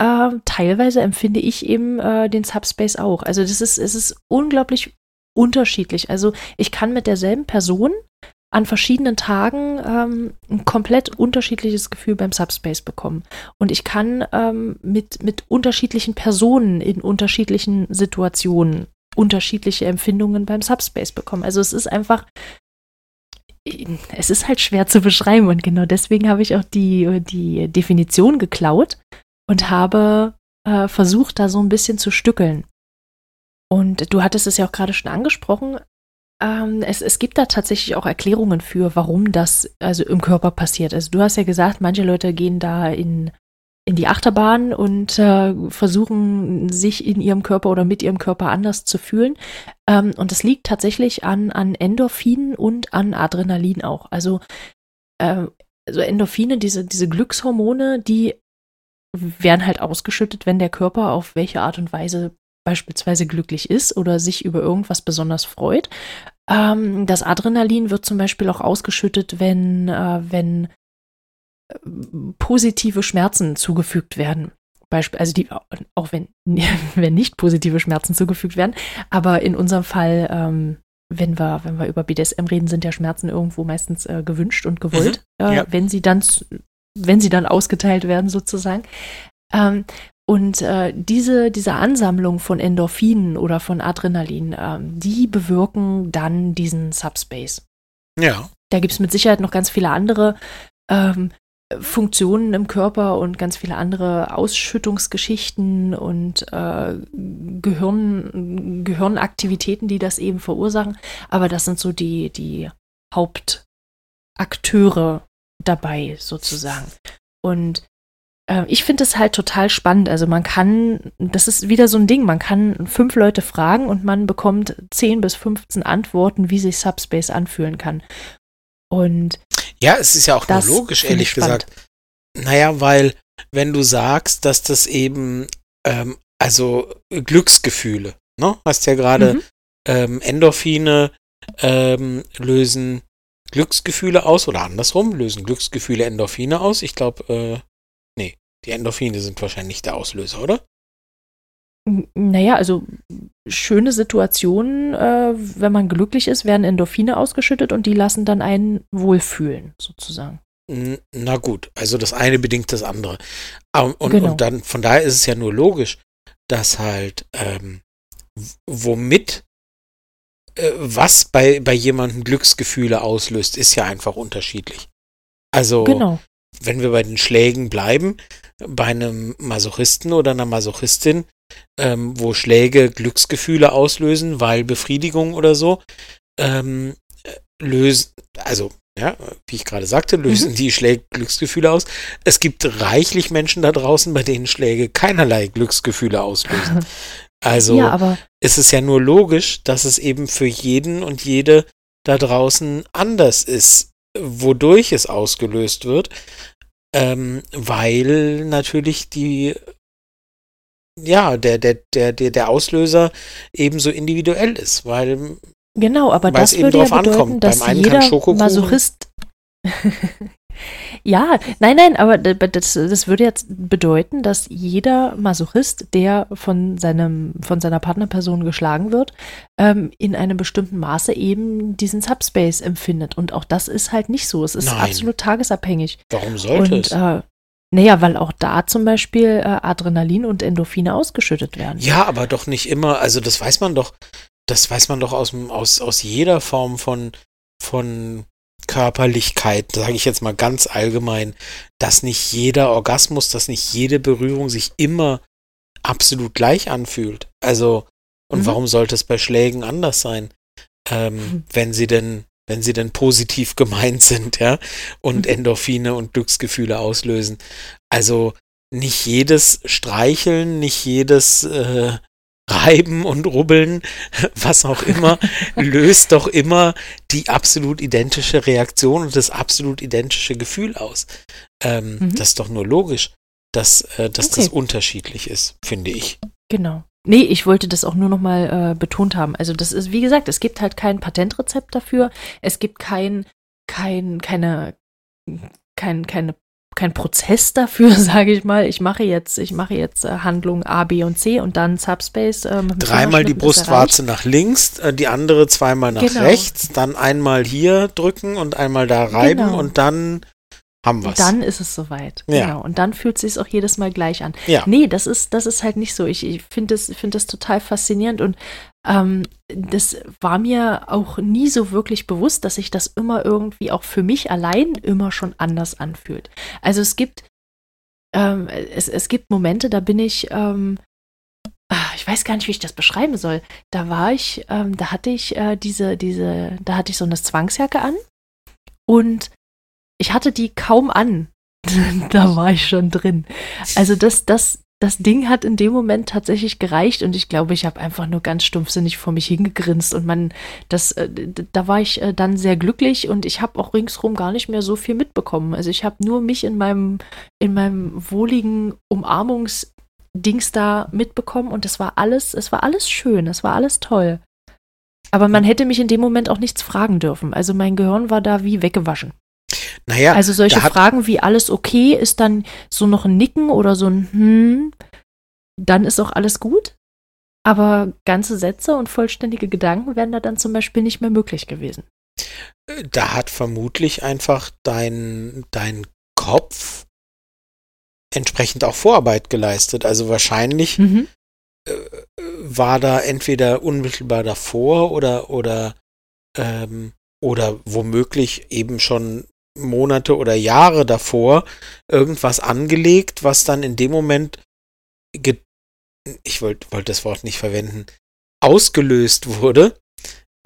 äh, teilweise empfinde ich eben äh, den Subspace auch. Also das ist, es ist unglaublich unterschiedlich. Also ich kann mit derselben Person an verschiedenen Tagen ähm, ein komplett unterschiedliches Gefühl beim Subspace bekommen. Und ich kann ähm, mit, mit unterschiedlichen Personen in unterschiedlichen Situationen unterschiedliche Empfindungen beim Subspace bekommen. Also es ist einfach, es ist halt schwer zu beschreiben und genau deswegen habe ich auch die, die Definition geklaut und habe äh, versucht, da so ein bisschen zu stückeln. Und du hattest es ja auch gerade schon angesprochen. Ähm, es, es gibt da tatsächlich auch Erklärungen für, warum das also im Körper passiert. Also du hast ja gesagt, manche Leute gehen da in, in die Achterbahn und äh, versuchen sich in ihrem Körper oder mit ihrem Körper anders zu fühlen. Ähm, und das liegt tatsächlich an, an Endorphinen und an Adrenalin auch. Also, äh, also Endorphine, diese, diese Glückshormone, die werden halt ausgeschüttet, wenn der Körper auf welche Art und Weise beispielsweise glücklich ist oder sich über irgendwas besonders freut. Ähm, das Adrenalin wird zum Beispiel auch ausgeschüttet, wenn, äh, wenn äh, positive Schmerzen zugefügt werden. Beispiel, also die, auch wenn, wenn nicht positive Schmerzen zugefügt werden, aber in unserem Fall, ähm, wenn wir, wenn wir über BDSM reden, sind ja Schmerzen irgendwo meistens äh, gewünscht und gewollt, mhm, äh, ja. wenn sie dann wenn sie dann ausgeteilt werden sozusagen. Ähm, und äh, diese, diese Ansammlung von Endorphinen oder von Adrenalin, ähm, die bewirken dann diesen Subspace. Ja. Da gibt es mit Sicherheit noch ganz viele andere ähm, Funktionen im Körper und ganz viele andere Ausschüttungsgeschichten und äh, Gehirn, Gehirnaktivitäten, die das eben verursachen. Aber das sind so die, die Hauptakteure dabei sozusagen. Und äh, ich finde es halt total spannend. Also man kann, das ist wieder so ein Ding, man kann fünf Leute fragen und man bekommt 10 bis 15 Antworten, wie sich Subspace anfühlen kann. Und ja, es ist ja auch nur logisch, ehrlich gesagt. Naja, weil wenn du sagst, dass das eben, ähm, also Glücksgefühle, ne? Hast ja gerade mhm. ähm, Endorphine ähm, lösen Glücksgefühle aus oder andersrum, lösen Glücksgefühle Endorphine aus. Ich glaube, äh, die Endorphine sind wahrscheinlich der Auslöser, oder? Naja, also schöne Situationen, äh, wenn man glücklich ist, werden Endorphine ausgeschüttet und die lassen dann einen wohlfühlen, sozusagen. Na gut, also das eine bedingt das andere. Und, genau. und dann, von daher ist es ja nur logisch, dass halt, ähm, womit äh, was bei, bei jemandem Glücksgefühle auslöst, ist ja einfach unterschiedlich. Also, genau. wenn wir bei den Schlägen bleiben, bei einem Masochisten oder einer Masochistin, ähm, wo Schläge Glücksgefühle auslösen, weil Befriedigung oder so, ähm, lösen, also Ja, wie ich gerade sagte, lösen mhm. die Schläge Glücksgefühle aus. Es gibt reichlich Menschen da draußen, bei denen Schläge keinerlei Glücksgefühle auslösen. Also ja, ist es ja nur logisch, dass es eben für jeden und jede da draußen anders ist, wodurch es ausgelöst wird, ähm, weil natürlich die ja, der, der, der, der, der Auslöser ebenso individuell ist, weil Genau, aber das würde ja bedeuten, ankommt. dass jeder Masochist ja, nein, nein, aber das, das würde jetzt bedeuten, dass jeder Masochist, der von, seinem, von seiner Partnerperson geschlagen wird, ähm, in einem bestimmten Maße eben diesen Subspace empfindet. Und auch das ist halt nicht so. Es ist nein. absolut tagesabhängig. Warum sollte und, es? Äh, naja, weil auch da zum Beispiel äh, Adrenalin und Endorphine ausgeschüttet werden. Ja, aber doch nicht immer. Also das weiß man doch, das weiß man doch aus, aus, aus jeder Form von, von Körperlichkeit, sage ich jetzt mal ganz allgemein, dass nicht jeder Orgasmus, dass nicht jede Berührung sich immer absolut gleich anfühlt. Also, und mhm. warum sollte es bei Schlägen anders sein? Ähm, mhm. Wenn sie denn, wenn sie denn positiv gemeint sind, ja, und mhm. Endorphine und Glücksgefühle auslösen. Also nicht jedes Streicheln, nicht jedes äh, Reiben und Rubbeln, was auch immer, löst doch immer die absolut identische Reaktion und das absolut identische Gefühl aus. Ähm, mhm. Das ist doch nur logisch, dass, äh, dass okay. das unterschiedlich ist, finde ich. Genau. Nee, ich wollte das auch nur nochmal äh, betont haben. Also das ist, wie gesagt, es gibt halt kein Patentrezept dafür. Es gibt kein, kein, keine, kein, keine kein Prozess dafür, sage ich mal. Ich mache jetzt, ich mache jetzt äh, Handlung A, B und C und dann Subspace. Äh, Dreimal die Brustwarze nach links, äh, die andere zweimal nach genau. rechts, dann einmal hier drücken und einmal da reiben genau. und dann haben wir. Dann ist es soweit. Ja. Genau. Und dann fühlt es sich auch jedes Mal gleich an. Ja. Nee, das ist, das ist halt nicht so. Ich, ich finde das, find das total faszinierend und ähm, das war mir auch nie so wirklich bewusst, dass sich das immer irgendwie auch für mich allein immer schon anders anfühlt. Also es gibt, ähm, es, es gibt Momente, da bin ich, ähm, ah, ich weiß gar nicht, wie ich das beschreiben soll. Da war ich, ähm, da hatte ich äh, diese, diese, da hatte ich so eine Zwangsjacke an und ich hatte die kaum an. da war ich schon drin. Also das, das, das Ding hat in dem Moment tatsächlich gereicht und ich glaube, ich habe einfach nur ganz stumpfsinnig vor mich hingegrinst und man, das, äh, da war ich äh, dann sehr glücklich und ich habe auch ringsrum gar nicht mehr so viel mitbekommen. Also ich habe nur mich in meinem, in meinem wohligen Umarmungsdings da mitbekommen und es war alles, es war alles schön, es war alles toll. Aber man hätte mich in dem Moment auch nichts fragen dürfen. Also mein Gehirn war da wie weggewaschen. Naja, also solche Fragen wie alles okay ist dann so noch ein Nicken oder so ein Hm, dann ist auch alles gut. Aber ganze Sätze und vollständige Gedanken wären da dann zum Beispiel nicht mehr möglich gewesen. Da hat vermutlich einfach dein, dein Kopf entsprechend auch Vorarbeit geleistet. Also wahrscheinlich mhm. äh, war da entweder unmittelbar davor oder, oder, ähm, oder womöglich eben schon Monate oder Jahre davor irgendwas angelegt, was dann in dem Moment, ich wollte wollt das Wort nicht verwenden, ausgelöst wurde.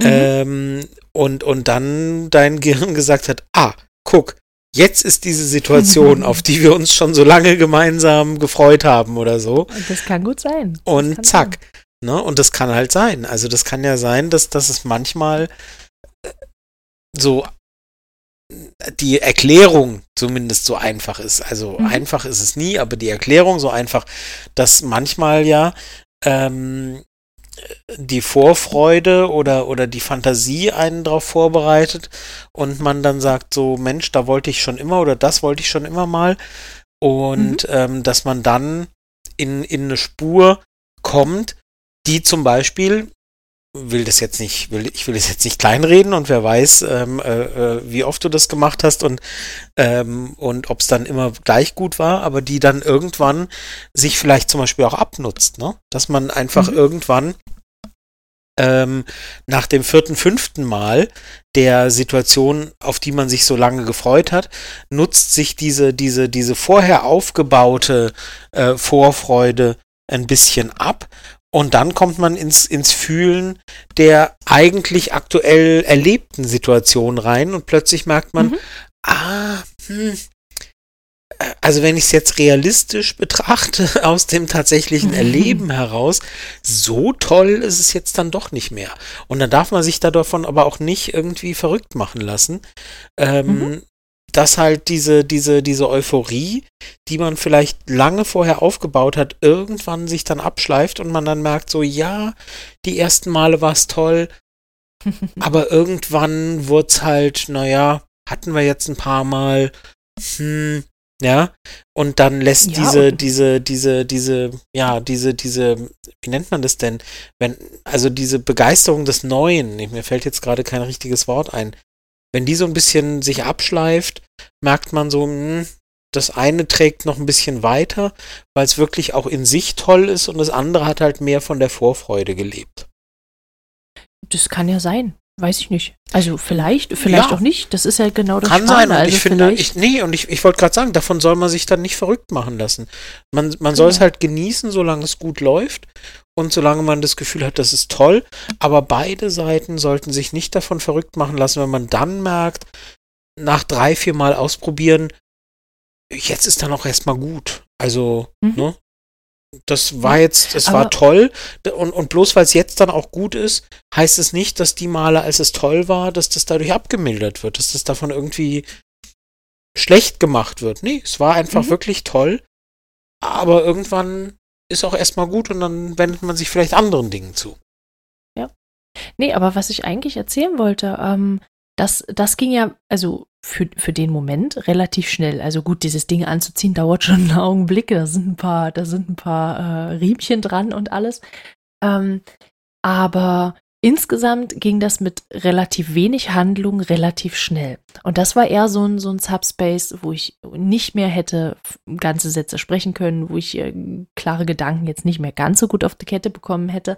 Mhm. Ähm, und, und dann dein Gehirn gesagt hat, ah, guck, jetzt ist diese Situation, auf die wir uns schon so lange gemeinsam gefreut haben oder so. Das kann gut sein. Das und zack. Sein. Ne? Und das kann halt sein. Also das kann ja sein, dass, dass es manchmal äh, so die Erklärung zumindest so einfach ist. Also mhm. einfach ist es nie, aber die Erklärung so einfach, dass manchmal ja ähm, die Vorfreude oder, oder die Fantasie einen darauf vorbereitet und man dann sagt so, Mensch, da wollte ich schon immer oder das wollte ich schon immer mal. Und mhm. ähm, dass man dann in, in eine Spur kommt, die zum Beispiel will das jetzt nicht, will, ich will das jetzt nicht kleinreden und wer weiß, ähm, äh, äh, wie oft du das gemacht hast und, ähm, und ob es dann immer gleich gut war, aber die dann irgendwann sich vielleicht zum Beispiel auch abnutzt, ne? Dass man einfach mhm. irgendwann ähm, nach dem vierten, fünften Mal der Situation, auf die man sich so lange gefreut hat, nutzt sich diese, diese, diese vorher aufgebaute äh, Vorfreude ein bisschen ab Und dann kommt man ins, ins Fühlen der eigentlich aktuell erlebten Situation rein und plötzlich merkt man, mhm. ah, hm, also wenn ich es jetzt realistisch betrachte, aus dem tatsächlichen mhm. Erleben heraus, so toll ist es jetzt dann doch nicht mehr. Und dann darf man sich da davon aber auch nicht irgendwie verrückt machen lassen. Ähm, mhm. Dass halt diese, diese, diese Euphorie, die man vielleicht lange vorher aufgebaut hat, irgendwann sich dann abschleift und man dann merkt, so ja, die ersten Male war es toll, aber irgendwann wurde es halt, naja, hatten wir jetzt ein paar Mal, hm, ja, und dann lässt ja, diese, diese, diese, diese, ja, diese, diese, wie nennt man das denn? Wenn, also diese Begeisterung des Neuen, mir fällt jetzt gerade kein richtiges Wort ein, wenn die so ein bisschen sich abschleift, merkt man so, mh, hm, das eine trägt noch ein bisschen weiter, weil es wirklich auch in sich toll ist und das andere hat halt mehr von der Vorfreude gelebt. Das kann ja sein. Weiß ich nicht. Also vielleicht, vielleicht ja. auch nicht. Das ist ja genau das Kann Spannende. sein. Und also ich finde, ich, nee, und ich, ich wollte gerade sagen, davon soll man sich dann nicht verrückt machen lassen. Man, man genau. soll es halt genießen, solange es gut läuft und solange man das Gefühl hat, das ist toll. Aber beide Seiten sollten sich nicht davon verrückt machen lassen, wenn man dann merkt, nach drei, vier Mal ausprobieren, jetzt ist dann auch erstmal gut. Also, mhm. ne? Das war jetzt, das war toll. Und, und bloß weil es jetzt dann auch gut ist, heißt es nicht, dass die Male, als es toll war, dass das dadurch abgemildert wird, dass das davon irgendwie schlecht gemacht wird. Nee, es war einfach mhm. wirklich toll. Aber irgendwann ist auch erstmal gut und dann wendet man sich vielleicht anderen Dingen zu. Ja. Nee, aber was ich eigentlich erzählen wollte, ähm, das, das ging ja, also für, für den Moment relativ schnell. Also gut, dieses Ding anzuziehen dauert schon einen Augenblick. Da sind ein paar, da sind ein paar äh, Riemchen dran und alles. Ähm, aber insgesamt ging das mit relativ wenig Handlung relativ schnell. Und das war eher so ein, so ein Subspace, wo ich nicht mehr hätte ganze Sätze sprechen können, wo ich äh, klare Gedanken jetzt nicht mehr ganz so gut auf die Kette bekommen hätte.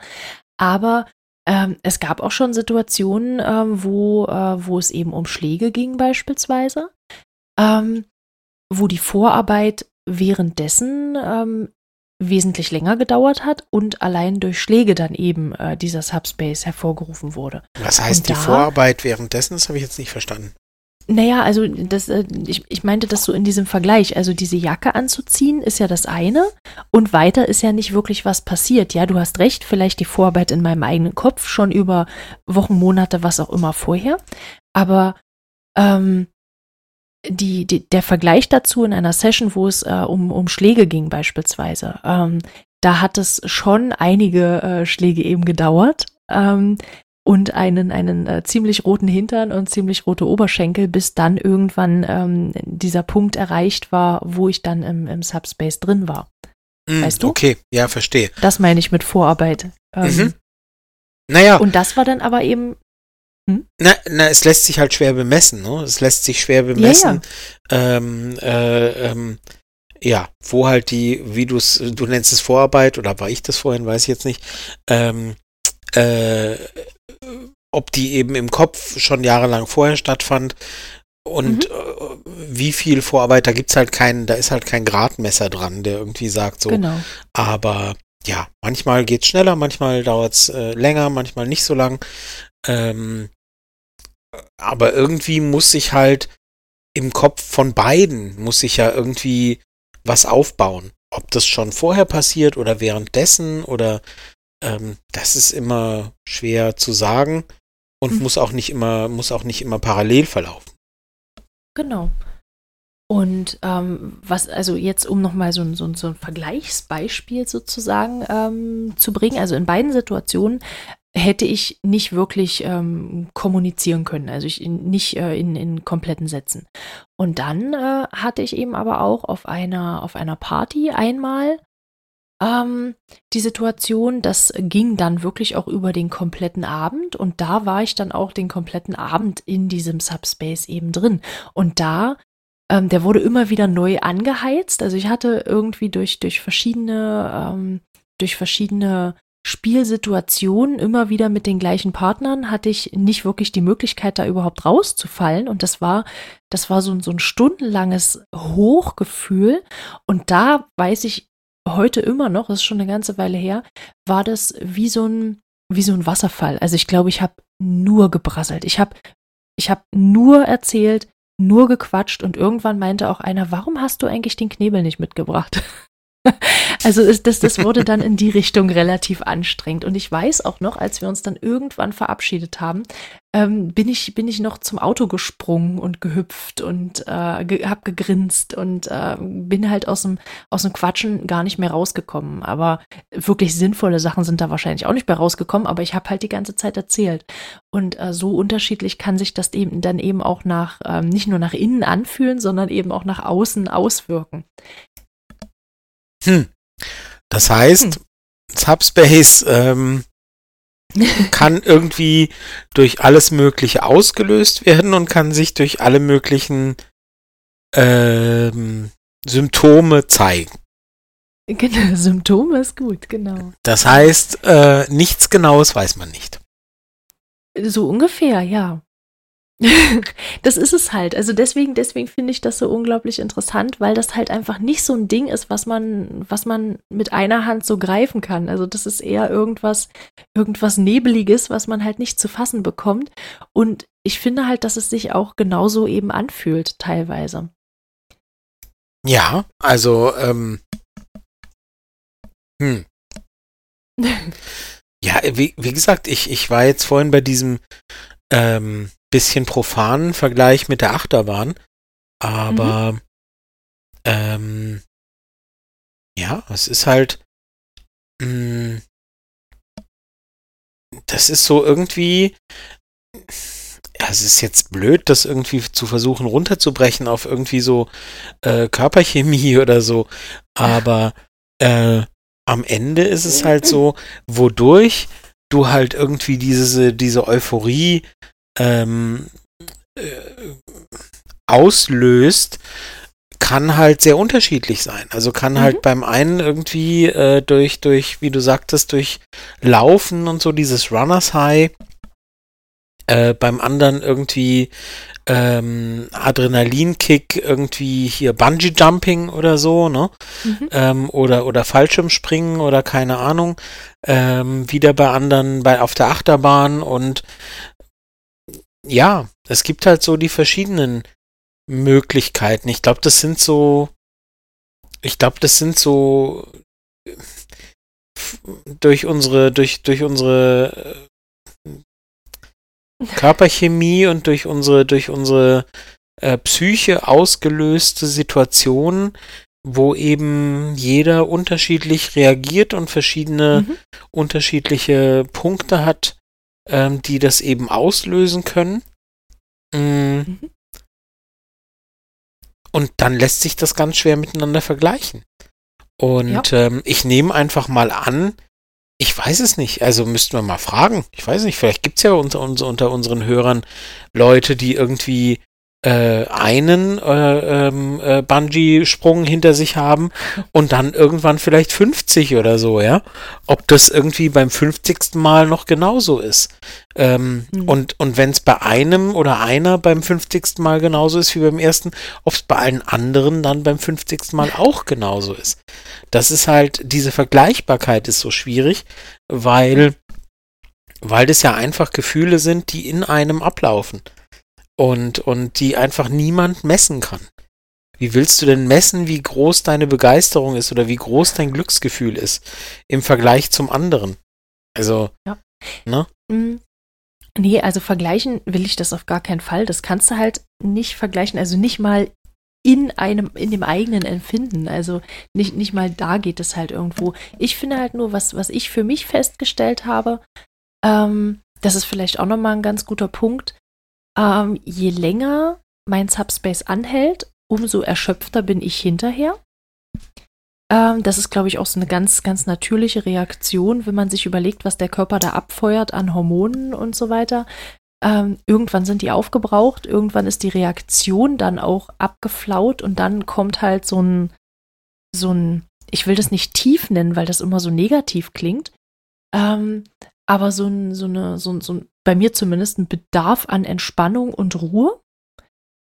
Aber ähm, es gab auch schon Situationen, ähm, wo, äh, wo es eben um Schläge ging beispielsweise, ähm, wo die Vorarbeit währenddessen ähm, wesentlich länger gedauert hat und allein durch Schläge dann eben äh, dieser Subspace hervorgerufen wurde. Was heißt und die da, Vorarbeit währenddessen? Das habe ich jetzt nicht verstanden. Naja, also das, äh, ich, ich meinte das so in diesem Vergleich. Also diese Jacke anzuziehen ist ja das eine und weiter ist ja nicht wirklich was passiert. Ja, du hast recht, vielleicht die Vorarbeit in meinem eigenen Kopf schon über Wochen, Monate, was auch immer vorher. Aber ähm, die, die, der Vergleich dazu in einer Session, wo es äh, um, um Schläge ging beispielsweise, ähm, da hat es schon einige äh, Schläge eben gedauert. Ähm, und einen, einen äh, ziemlich roten Hintern und ziemlich rote Oberschenkel, bis dann irgendwann ähm, dieser Punkt erreicht war, wo ich dann im, im Subspace drin war. Mm, weißt du? Okay, ja, verstehe. Das meine ich mit Vorarbeit. Ähm, mhm. Naja. Und das war dann aber eben. Hm? Na, na, es lässt sich halt schwer bemessen, ne? Es lässt sich schwer bemessen. Ja, ja. Ähm, äh, ähm, ja, wo halt die, wie du es, du nennst es Vorarbeit, oder war ich das vorhin, weiß ich jetzt nicht, ähm, äh, ob die eben im Kopf schon jahrelang vorher stattfand und mhm. äh, wie viel Vorarbeit, da gibt es halt keinen, da ist halt kein Gradmesser dran, der irgendwie sagt so. Genau. Aber ja, manchmal geht es schneller, manchmal dauert es äh, länger, manchmal nicht so lang. Ähm, aber irgendwie muss sich halt im Kopf von beiden, muss sich ja irgendwie was aufbauen. Ob das schon vorher passiert oder währenddessen oder ähm, das ist immer schwer zu sagen und mhm. muss auch nicht immer, muss auch nicht immer parallel verlaufen. Genau. Und ähm, was, also jetzt, um nochmal so, so, so ein Vergleichsbeispiel sozusagen ähm, zu bringen, also in beiden Situationen hätte ich nicht wirklich ähm, kommunizieren können, also ich nicht äh, in, in kompletten Sätzen. Und dann äh, hatte ich eben aber auch auf einer, auf einer Party einmal ähm, die Situation, das ging dann wirklich auch über den kompletten Abend und da war ich dann auch den kompletten Abend in diesem Subspace eben drin. Und da, ähm, der wurde immer wieder neu angeheizt. Also ich hatte irgendwie durch, durch verschiedene, ähm, durch verschiedene Spielsituationen immer wieder mit den gleichen Partnern hatte ich nicht wirklich die Möglichkeit, da überhaupt rauszufallen. Und das war, das war so, so ein stundenlanges Hochgefühl. Und da weiß ich heute immer noch, das ist schon eine ganze Weile her, war das wie so ein, wie so ein Wasserfall. Also ich glaube, ich habe nur gebrasselt. Ich habe ich hab nur erzählt, nur gequatscht und irgendwann meinte auch einer, warum hast du eigentlich den Knebel nicht mitgebracht? Also ist das, das wurde dann in die Richtung relativ anstrengend. Und ich weiß auch noch, als wir uns dann irgendwann verabschiedet haben, ähm, bin, ich, bin ich noch zum Auto gesprungen und gehüpft und äh, ge hab gegrinst und äh, bin halt aus dem, aus dem Quatschen gar nicht mehr rausgekommen. Aber wirklich sinnvolle Sachen sind da wahrscheinlich auch nicht mehr rausgekommen, aber ich habe halt die ganze Zeit erzählt. Und äh, so unterschiedlich kann sich das eben dann eben auch nach, ähm, nicht nur nach innen anfühlen, sondern eben auch nach außen auswirken. Hm. Das heißt, hm. Subspace ähm, kann irgendwie durch alles Mögliche ausgelöst werden und kann sich durch alle möglichen ähm, Symptome zeigen. Genau, Symptome ist gut, genau. Das heißt, äh, nichts Genaues weiß man nicht. So ungefähr, ja. das ist es halt. Also deswegen, deswegen finde ich das so unglaublich interessant, weil das halt einfach nicht so ein Ding ist, was man, was man mit einer Hand so greifen kann. Also das ist eher irgendwas, irgendwas Nebeliges, was man halt nicht zu fassen bekommt. Und ich finde halt, dass es sich auch genauso eben anfühlt, teilweise. Ja, also, ähm, hm. ja, wie, wie gesagt, ich, ich war jetzt vorhin bei diesem, ähm, bisschen profanen Vergleich mit der Achterbahn. Aber mhm. ähm, ja, es ist halt. Mh, mm, das ist so irgendwie. Ja, es ist jetzt blöd, das irgendwie zu versuchen runterzubrechen auf irgendwie so äh, Körperchemie oder so. Aber äh, am Ende ist es halt so, wodurch du halt irgendwie diese, diese Euphorie ähm, äh, auslöst, kann halt sehr unterschiedlich sein. Also kann mhm. halt beim einen irgendwie äh, durch, durch, wie du sagtest, durch Laufen und so dieses Runners High, äh, beim anderen irgendwie ähm, Adrenalinkick, irgendwie hier Bungee Jumping oder so, ne? Mhm. Ähm, oder, oder Fallschirmspringen oder keine Ahnung. Ähm, wieder bei anderen bei auf der Achterbahn und ja, es gibt halt so die verschiedenen Möglichkeiten. Ich glaube, das sind so, ich glaube, das sind so durch unsere, durch, durch unsere äh, Körperchemie und durch unsere, durch unsere äh, Psyche ausgelöste Situationen, wo eben jeder unterschiedlich reagiert und verschiedene mhm. unterschiedliche Punkte hat, ähm, die das eben auslösen können. Mm. Mhm. Und dann lässt sich das ganz schwer miteinander vergleichen. Und ja. ähm, ich nehme einfach mal an, ich weiß es nicht, also müssten wir mal fragen. Ich weiß nicht, vielleicht gibt es ja unter, unter unseren Hörern Leute, die irgendwie äh, einen äh, ähm, äh, Bungee-Sprung hinter sich haben und dann irgendwann vielleicht 50 oder so, ja. Ob das irgendwie beim 50. Mal noch genauso ist. Ähm, mhm. Und, und wenn es bei einem oder einer beim 50. Mal genauso ist wie beim ersten, ob es bei allen anderen dann beim 50. Mal auch genauso ist. Das ist halt, diese Vergleichbarkeit ist so schwierig, weil, weil das ja einfach Gefühle sind, die in einem ablaufen und, und die einfach niemand messen kann. Wie willst du denn messen, wie groß deine Begeisterung ist oder wie groß dein Glücksgefühl ist im Vergleich zum anderen? Also, ja. ne? Mhm. Nee, also vergleichen will ich das auf gar keinen Fall. Das kannst du halt nicht vergleichen, also nicht mal in einem, in dem eigenen Empfinden. Also nicht, nicht mal da geht es halt irgendwo. Ich finde halt nur, was, was ich für mich festgestellt habe, ähm, das ist vielleicht auch nochmal ein ganz guter Punkt, ähm, je länger mein Subspace anhält, umso erschöpfter bin ich hinterher. Ähm, das ist, glaube ich, auch so eine ganz, ganz natürliche Reaktion, wenn man sich überlegt, was der Körper da abfeuert an Hormonen und so weiter. Ähm, irgendwann sind die aufgebraucht, irgendwann ist die Reaktion dann auch abgeflaut und dann kommt halt so ein, so ein, ich will das nicht tief nennen, weil das immer so negativ klingt, ähm, aber so, ein, so, eine, so, so ein bei mir zumindest ein Bedarf an Entspannung und Ruhe.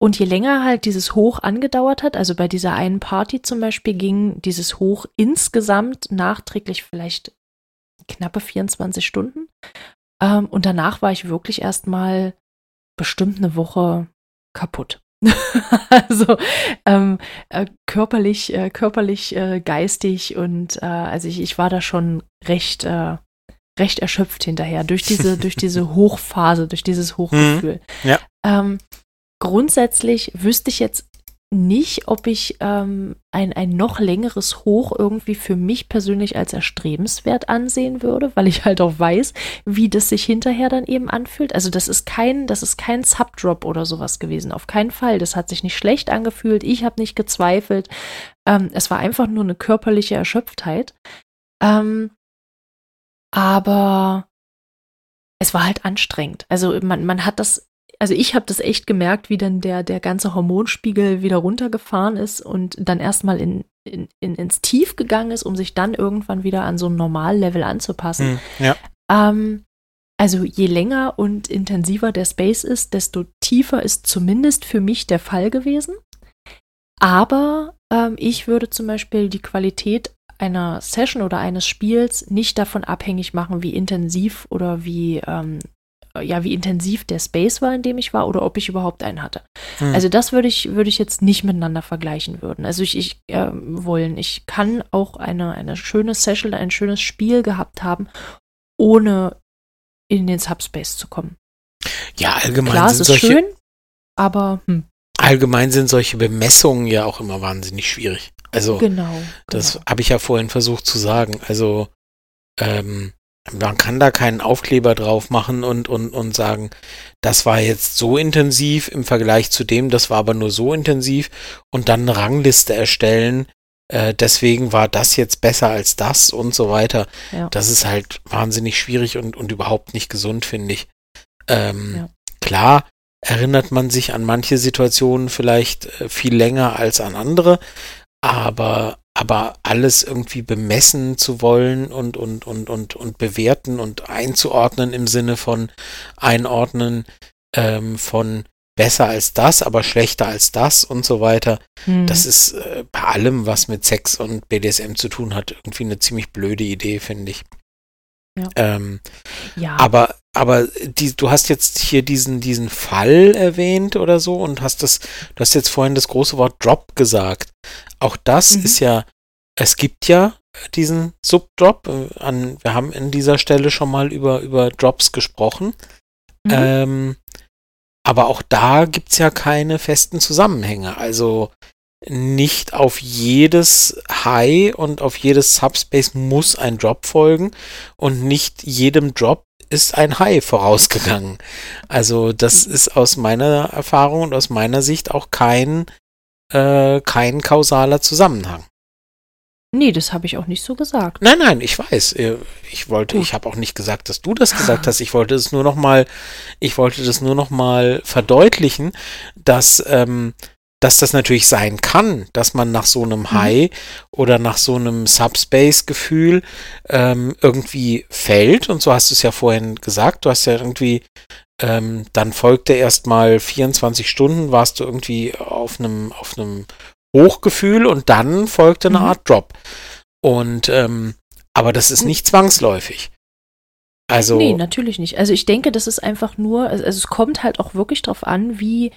Und je länger halt dieses Hoch angedauert hat, also bei dieser einen Party zum Beispiel ging dieses Hoch insgesamt nachträglich vielleicht knappe 24 Stunden. Ähm, und danach war ich wirklich erstmal bestimmt eine Woche kaputt. also ähm, äh, körperlich, äh, körperlich, äh, geistig und äh, also ich, ich war da schon recht, äh, recht erschöpft hinterher durch diese, durch diese Hochphase, durch dieses Hochgefühl. Mhm. Ja. Ähm, grundsätzlich wüsste ich jetzt nicht, ob ich ähm, ein, ein noch längeres Hoch irgendwie für mich persönlich als erstrebenswert ansehen würde, weil ich halt auch weiß, wie das sich hinterher dann eben anfühlt. Also das ist kein, das ist kein Subdrop oder sowas gewesen. Auf keinen Fall. Das hat sich nicht schlecht angefühlt. Ich habe nicht gezweifelt. Ähm, es war einfach nur eine körperliche Erschöpftheit. Ähm, aber es war halt anstrengend. Also man, man hat das also ich habe das echt gemerkt, wie dann der, der ganze Hormonspiegel wieder runtergefahren ist und dann erstmal in, in, in, ins Tief gegangen ist, um sich dann irgendwann wieder an so ein Normallevel anzupassen. Hm, ja. Ähm, also je länger und intensiver der Space ist, desto tiefer ist zumindest für mich der Fall gewesen. Aber ähm, ich würde zum Beispiel die Qualität einer Session oder eines Spiels nicht davon abhängig machen, wie intensiv oder wie ähm, ja, wie intensiv der Space war, in dem ich war, oder ob ich überhaupt einen hatte. Hm. Also das würde ich, würde ich jetzt nicht miteinander vergleichen würden. Also ich, ich äh, wollen, ich kann auch eine, eine schöne Session, ein schönes Spiel gehabt haben, ohne in den Subspace zu kommen. Ja, allgemein Klar, sind es ist solche, schön, aber hm. allgemein sind solche Bemessungen ja auch immer wahnsinnig schwierig. Also genau, das genau. habe ich ja vorhin versucht zu sagen. Also ähm, man kann da keinen Aufkleber drauf machen und, und, und sagen, das war jetzt so intensiv im Vergleich zu dem, das war aber nur so intensiv und dann eine Rangliste erstellen. Äh, deswegen war das jetzt besser als das und so weiter. Ja. Das ist halt wahnsinnig schwierig und, und überhaupt nicht gesund, finde ich. Ähm, Ja. Klar erinnert man sich an manche Situationen vielleicht äh, viel länger als an andere, aber aber alles irgendwie bemessen zu wollen und, und, und, und, und bewerten und einzuordnen im Sinne von einordnen ähm, von besser als das, aber schlechter als das und so weiter. Hm. Das ist äh, bei allem, was mit Sex und BDSM zu tun hat, irgendwie eine ziemlich blöde Idee, finde ich. Ja. Ähm, ja. aber aber die, du hast jetzt hier diesen, diesen Fall erwähnt oder so und hast das, du hast jetzt vorhin das große Wort Drop gesagt. Auch das Mhm. ist ja, es gibt ja diesen Subdrop. An, wir haben in dieser Stelle schon mal über, über Drops gesprochen. Mhm. Ähm, aber auch da gibt's ja keine festen Zusammenhänge. Also nicht auf jedes High und auf jedes Subspace muss ein Drop folgen und nicht jedem Drop ist ein High vorausgegangen. Also das ist aus meiner Erfahrung und aus meiner Sicht auch kein, äh, kein kausaler Zusammenhang. nee, das habe ich auch nicht so gesagt. Nein, nein, ich weiß. Äh, Ich wollte, Gut. ich habe auch nicht gesagt, dass du das gesagt hast. Ich wollte es nur noch mal, ich wollte das nur noch mal verdeutlichen, dass ähm, dass das natürlich sein kann, dass man nach so einem High oder nach so einem Subspace-Gefühl ähm, irgendwie fällt. Und so hast du es ja vorhin gesagt. Du hast ja irgendwie, ähm, dann folgte erstmal 24 Stunden, warst du irgendwie auf einem, auf einem Hochgefühl und dann folgte eine Mhm. Art Drop. Und ähm, aber das ist nicht zwangsläufig. Also Nee, natürlich nicht. Also ich denke, das ist einfach nur, also es kommt halt auch wirklich drauf an, wie,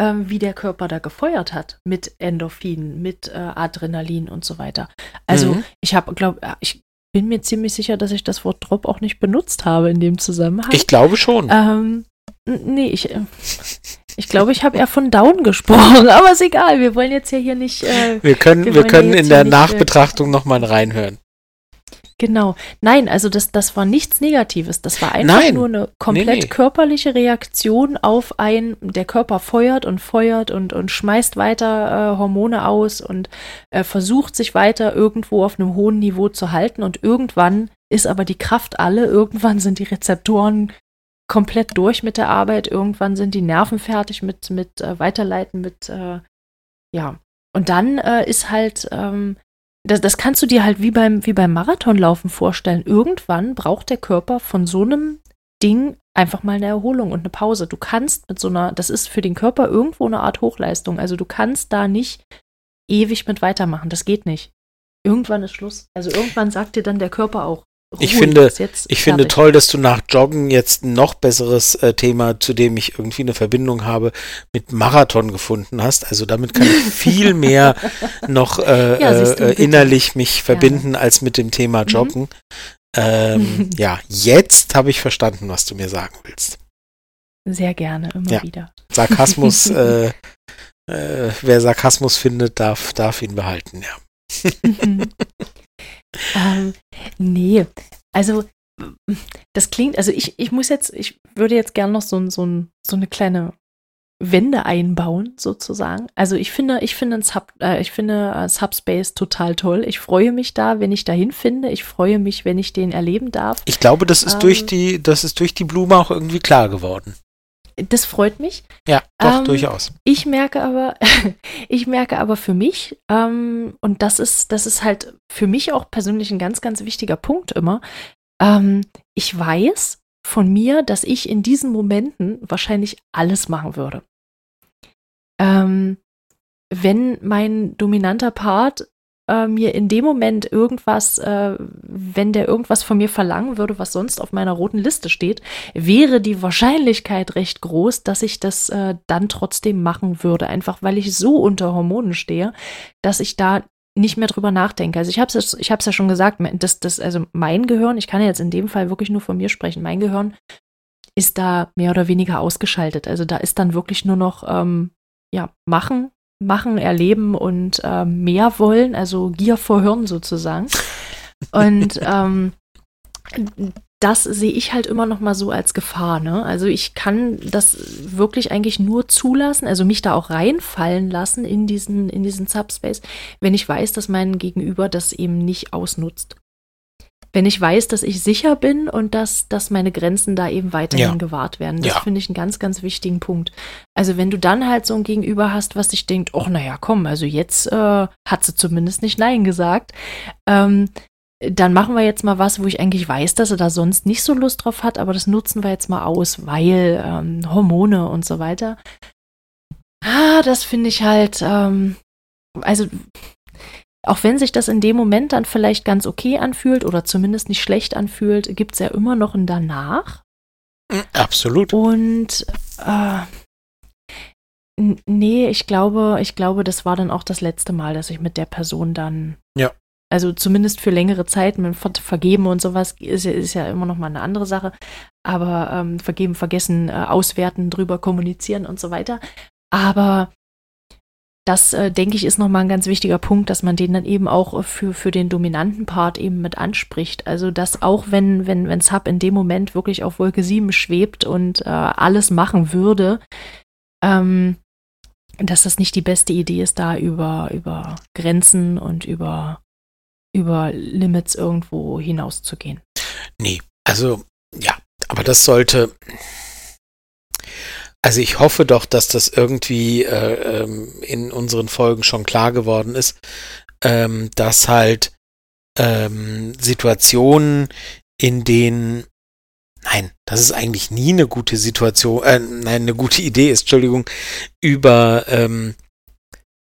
ähm, wie der Körper da gefeuert hat mit Endorphinen, mit äh, Adrenalin und so weiter. Also Mhm. ich habe, glaube ich bin mir ziemlich sicher, dass ich das Wort Drop auch nicht benutzt habe in dem Zusammenhang. ich glaube schon. ähm, nee, ich, äh, ich glaube, ich habe eher von Down gesprochen, aber ist egal, wir wollen jetzt ja hier nicht, äh, wir können, wir wir können in der nicht, äh, Nachbetrachtung nochmal reinhören. Genau. Nein, also das, das war nichts Negatives. Das war einfach Nein. nur eine komplett Nee, nee. körperliche Reaktion auf ein, der Körper feuert und feuert und, und schmeißt weiter äh, Hormone aus und äh, versucht sich weiter irgendwo auf einem hohen Niveau zu halten und irgendwann ist aber die Kraft alle, irgendwann sind die Rezeptoren komplett durch mit der Arbeit, irgendwann sind die Nerven fertig mit, mit äh, Weiterleiten, mit, äh, ja. Und dann äh, ist halt, ähm, das, das kannst du dir halt wie beim, wie beim Marathonlaufen vorstellen. Irgendwann braucht der Körper von so einem Ding einfach mal eine Erholung und eine Pause. Du kannst mit so einer, das ist für den Körper irgendwo eine Art Hochleistung. Also du kannst da nicht ewig mit weitermachen. Das geht nicht. Irgendwann ist Schluss. Also irgendwann sagt dir dann der Körper auch, Ruhe, ich finde, ich finde toll, dass du nach Joggen jetzt ein noch besseres äh, Thema, zu dem ich irgendwie eine Verbindung habe, mit Marathon gefunden hast. Also damit kann ich viel mehr noch äh, ja, äh, innerlich mich verbinden ja. als mit dem Thema mhm. Joggen. Mhm. Ähm, ja, jetzt habe ich verstanden, was du mir sagen willst. Sehr gerne, immer ja. wieder. Sarkasmus, äh, äh, wer Sarkasmus findet, darf, darf ihn behalten, ja. ähm, nee, also das klingt, also ich, ich muss jetzt, ich würde jetzt gerne noch so, so, so eine kleine Wände einbauen, sozusagen. Also ich finde, ich finde, ein Sub, äh, ich finde uh, Subspace total toll. Ich freue mich da, wenn ich dahin finde. Ich freue mich, wenn ich den erleben darf. Ich glaube, das ist ähm, durch die, das ist durch die Blume auch irgendwie klar geworden. Das freut mich. Ja, doch, ähm, durchaus. Ich merke aber, ich merke aber für mich, ähm, und das ist, das ist halt für mich auch persönlich ein ganz, ganz wichtiger Punkt immer. Ähm, ich weiß von mir, dass ich in diesen Momenten wahrscheinlich alles machen würde. Ähm, wenn mein dominanter Part äh, mir in dem Moment irgendwas, äh, wenn der irgendwas von mir verlangen würde, was sonst auf meiner roten Liste steht, wäre die Wahrscheinlichkeit recht groß, dass ich das äh, dann trotzdem machen würde. Einfach weil ich so unter Hormonen stehe, dass ich da nicht mehr drüber nachdenke. Also ich habe es ich hab's ja schon gesagt, das, das, also mein Gehirn, ich kann jetzt in dem Fall wirklich nur von mir sprechen, mein Gehirn ist da mehr oder weniger ausgeschaltet. Also da ist dann wirklich nur noch ähm, ja, machen, machen, erleben und äh, mehr wollen, also Gier vor Hirn sozusagen. Und ähm, das sehe ich halt immer noch mal so als Gefahr. Ne? Also ich kann das wirklich eigentlich nur zulassen, also mich da auch reinfallen lassen in diesen, in diesen Subspace, wenn ich weiß, dass mein Gegenüber das eben nicht ausnutzt wenn ich weiß, dass ich sicher bin und dass, dass meine Grenzen da eben weiterhin ja. gewahrt werden. Das ja. finde ich einen ganz, ganz wichtigen Punkt. Also wenn du dann halt so ein Gegenüber hast, was sich denkt, oh naja, komm, also jetzt äh, hat sie zumindest nicht Nein gesagt, ähm, dann machen wir jetzt mal was, wo ich eigentlich weiß, dass er da sonst nicht so Lust drauf hat, aber das nutzen wir jetzt mal aus, weil ähm, Hormone und so weiter. Ah, das finde ich halt, ähm, also auch wenn sich das in dem Moment dann vielleicht ganz okay anfühlt oder zumindest nicht schlecht anfühlt, gibt es ja immer noch ein Danach. Absolut. Und äh, nee, ich glaube, ich glaube, das war dann auch das letzte Mal, dass ich mit der Person dann. Ja. Also zumindest für längere Zeit, mit Vergeben und sowas ist, ist ja immer noch mal eine andere Sache. Aber ähm, vergeben, vergessen, äh, auswerten, drüber kommunizieren und so weiter. Aber das, äh, denke ich, ist nochmal ein ganz wichtiger Punkt, dass man den dann eben auch äh, für, für den dominanten Part eben mit anspricht. Also, dass auch wenn, wenn, wenn Sub in dem Moment wirklich auf Wolke 7 schwebt und äh, alles machen würde, ähm, dass das nicht die beste Idee ist, da über, über Grenzen und über, über Limits irgendwo hinauszugehen. Nee, also ja, aber das sollte, also ich hoffe doch, dass das irgendwie äh, ähm, in unseren Folgen schon klar geworden ist, ähm, dass halt ähm, Situationen, in denen Nein, das ist eigentlich nie eine gute Situation, äh, nein, eine gute Idee ist, Entschuldigung, über, ähm,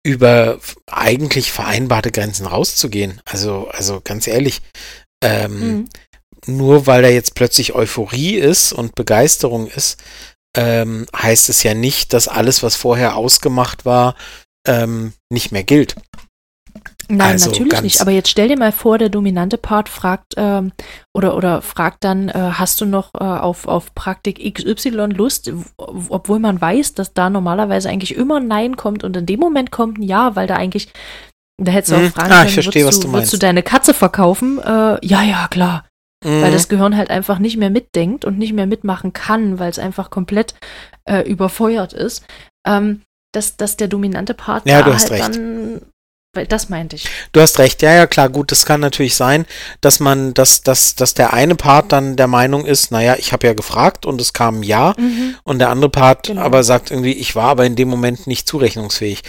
über eigentlich vereinbarte Grenzen rauszugehen. Also, also ganz ehrlich, ähm, mhm. nur weil da jetzt plötzlich Euphorie ist und Begeisterung ist, ähm, heißt es ja nicht, dass alles, was vorher ausgemacht war, ähm, nicht mehr gilt. Nein, also natürlich nicht. Aber jetzt stell dir mal vor, der dominante Part fragt ähm, oder, oder fragt dann, äh, hast du noch äh, auf, auf Praktik XY Lust, obwohl man weiß, dass da normalerweise eigentlich immer ein Nein kommt und in dem Moment kommt ein Ja, weil da eigentlich, da hättest du auch hm. fragen ah, können, verstehe, würdest, du, würdest du deine Katze verkaufen? Äh, ja, ja, klar. Mhm. Weil das Gehirn halt einfach nicht mehr mitdenkt und nicht mehr mitmachen kann, weil es einfach komplett äh, überfeuert ist. Ähm, dass, dass der dominante Part ja, du hast halt recht. dann weil das meinte ich. Du hast recht, ja, ja, klar, gut, das kann natürlich sein, dass man, dass, dass, dass der eine Part dann der Meinung ist, naja, ich habe ja gefragt und es kam ein Ja, mhm. und der andere Part genau. aber sagt irgendwie, ich war aber in dem Moment nicht zurechnungsfähig.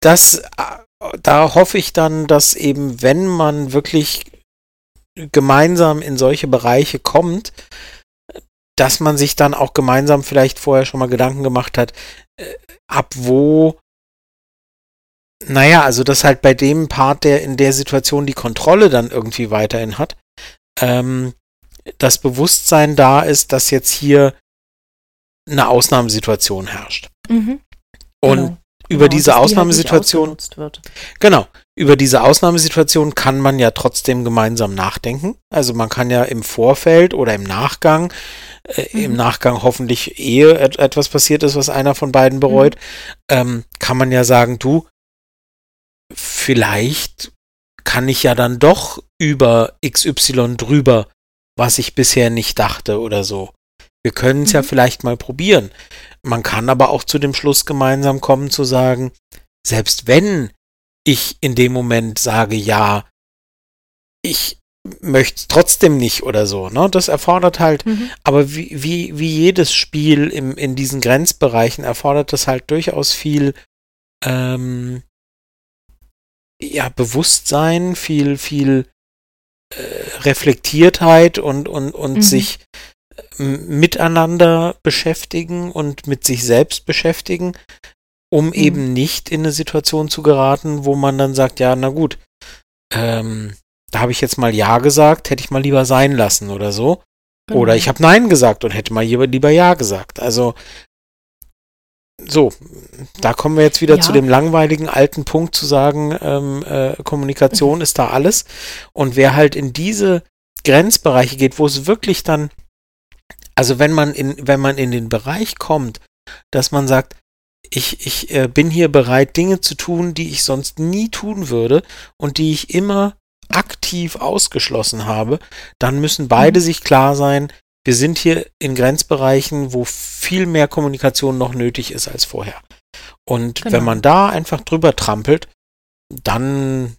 Das, äh, da hoffe ich dann, dass eben, wenn man wirklich gemeinsam in solche Bereiche kommt, dass man sich dann auch gemeinsam vielleicht vorher schon mal Gedanken gemacht hat, äh, ab wo, naja, also dass halt bei dem Part, der in der Situation die Kontrolle dann irgendwie weiterhin hat, ähm, das Bewusstsein da ist, dass jetzt hier eine Ausnahmesituation herrscht. Mhm. Und genau. über genau, diese Ausnahmesituation, halt genau, über diese Ausnahmesituation kann man ja trotzdem gemeinsam nachdenken. Also man kann ja im Vorfeld oder im Nachgang, äh, mhm. im Nachgang hoffentlich ehe etwas passiert ist, was einer von beiden bereut, mhm. ähm, kann man ja sagen, du, vielleicht kann ich ja dann doch über XY drüber, was ich bisher nicht dachte oder so. Wir können es mhm. ja vielleicht mal probieren. Man kann aber auch zu dem Schluss gemeinsam kommen zu sagen, selbst wenn ich in dem Moment sage, ja, ich möchte es trotzdem nicht oder so, ne? Das erfordert halt, mhm. aber wie, wie, wie jedes Spiel im, in diesen Grenzbereichen erfordert das halt durchaus viel ähm, ja, Bewusstsein, viel, viel äh, Reflektiertheit und, und, und mhm. sich miteinander beschäftigen und mit sich selbst beschäftigen, um mhm. eben nicht in eine Situation zu geraten, wo man dann sagt, ja, na gut, ähm, da habe ich jetzt mal Ja gesagt, hätte ich mal lieber sein lassen oder so. Mhm. Oder ich habe Nein gesagt und hätte mal lieber Ja gesagt. Also so, da kommen wir jetzt wieder ja. zu dem langweiligen alten Punkt zu sagen, ähm, äh, Kommunikation ist da alles. Und wer halt in diese Grenzbereiche geht, wo es wirklich dann also wenn man in, wenn man in den Bereich kommt, dass man sagt, ich, ich äh, bin hier bereit, Dinge zu tun, die ich sonst nie tun würde und die ich immer aktiv ausgeschlossen habe, dann müssen beide mhm. sich klar sein, wir sind hier in Grenzbereichen, wo viel mehr Kommunikation noch nötig ist als vorher. Und genau. wenn man da einfach drüber trampelt, dann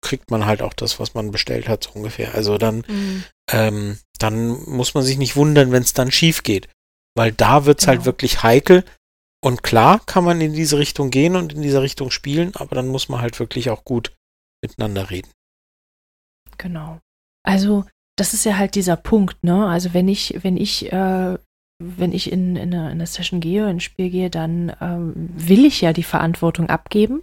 kriegt man halt auch das, was man bestellt hat, so ungefähr. Also dann, mhm. ähm, dann muss man sich nicht wundern, wenn es dann schief geht. Weil da wird es halt genau. halt wirklich heikel. Und klar kann man in diese Richtung gehen und in diese Richtung spielen, aber dann muss man halt wirklich auch gut miteinander reden. Genau. Also, das ist ja halt dieser Punkt, ne? Also wenn ich, wenn ich, äh, wenn ich in, in, eine, in eine Session gehe, in ein Spiel gehe, dann ähm, will ich ja die Verantwortung abgeben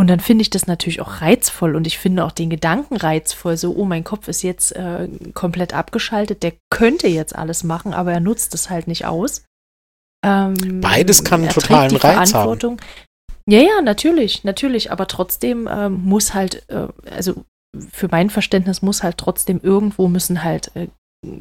und dann finde ich das natürlich auch reizvoll und ich finde auch den Gedanken reizvoll, so, oh, mein Kopf ist jetzt äh, komplett abgeschaltet, der könnte jetzt alles machen, aber er nutzt es halt nicht aus. Ähm, Beides kann einen totalen Reiz haben. Ja, ja, natürlich, natürlich, aber trotzdem ähm, muss halt, äh, also für mein Verständnis muss halt trotzdem irgendwo müssen halt äh,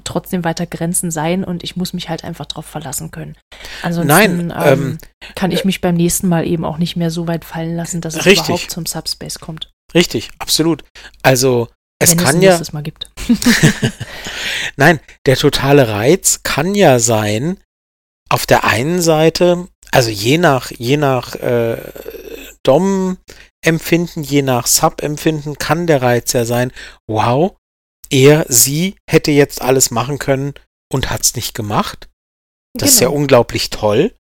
trotzdem weiter Grenzen sein und ich muss mich halt einfach drauf verlassen können. Ansonsten Nein, ähm, ähm, kann ich äh, mich beim nächsten Mal eben auch nicht mehr so weit fallen lassen, dass es richtig. überhaupt zum Subspace kommt. Richtig, absolut. Also es Wenn kann es ja. Mal gibt. Nein, der totale Reiz kann ja sein, auf der einen Seite, also je nach, je nach äh, Dom-Empfinden, je nach Sub-Empfinden kann der Reiz ja sein, wow, er, sie hätte jetzt alles machen können und hat es nicht gemacht. Das genau. ist ja genau. unglaublich toll.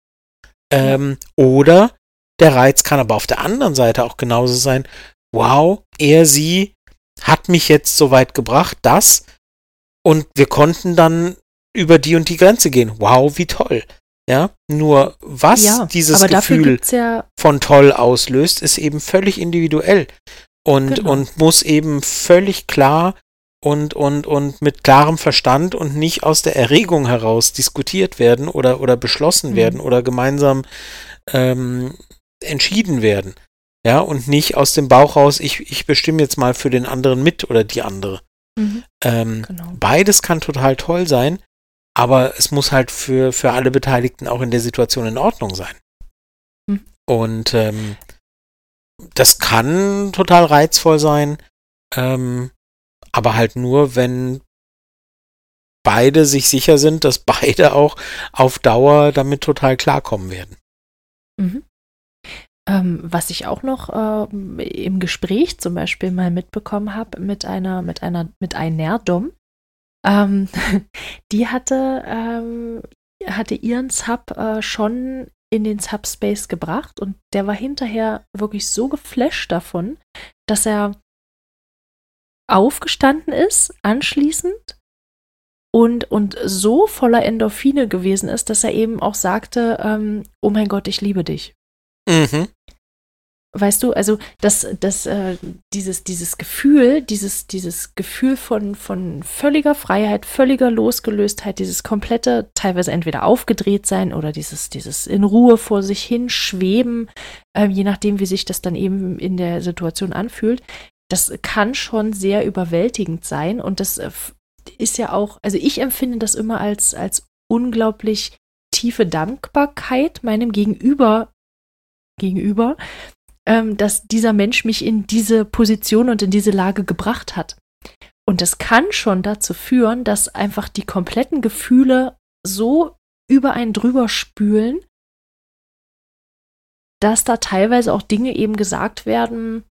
Ähm, ja. Oder der Reiz kann aber auf der anderen Seite auch genauso sein. Wow, er, sie hat mich jetzt so weit gebracht, dass und wir konnten dann über die und die Grenze gehen. Wow, wie toll. Ja, nur was ja, dieses Gefühl ja von toll auslöst, ist eben völlig individuell und, genau. und muss eben völlig klar und, und, und mit klarem Verstand und nicht aus der Erregung heraus diskutiert werden oder, oder beschlossen mhm. werden oder gemeinsam ähm, entschieden werden. Ja, und nicht aus dem Bauch raus, ich, ich bestimme jetzt mal für den anderen mit oder die andere. Mhm. Ähm, genau. Beides kann total toll sein, aber es muss halt für, für alle Beteiligten auch in der Situation in Ordnung sein. Mhm. Und ähm, das kann total reizvoll sein. Ähm, aber halt nur, wenn beide sich sicher sind, dass beide auch auf Dauer damit total klarkommen werden. Mhm. Ähm, was ich auch noch äh, im Gespräch zum Beispiel mal mitbekommen habe mit einer, mit einer, mit einer Dom, ähm, die hatte, ähm, hatte ihren Sub äh, schon in den Subspace gebracht und der war hinterher wirklich so geflasht davon, dass er aufgestanden ist, anschließend und, und so voller Endorphine gewesen ist, dass er eben auch sagte, ähm, oh mein Gott, ich liebe dich. Mhm. Weißt du, also das, das, äh, dieses, dieses Gefühl, dieses, dieses Gefühl von, von völliger Freiheit, völliger Losgelöstheit, dieses komplette, teilweise entweder aufgedreht sein oder dieses, dieses in Ruhe vor sich hin schweben, äh, je nachdem, wie sich das dann eben in der Situation anfühlt, das kann schon sehr überwältigend sein und das äh, ist ja auch, also ich empfinde das immer als, als unglaublich tiefe Dankbarkeit meinem Gegenüber gegenüber, ähm, dass dieser Mensch mich in diese Position und in diese Lage gebracht hat. Und es kann schon dazu führen, dass einfach die kompletten Gefühle so über einen drüber spülen, dass da teilweise auch Dinge eben gesagt werden,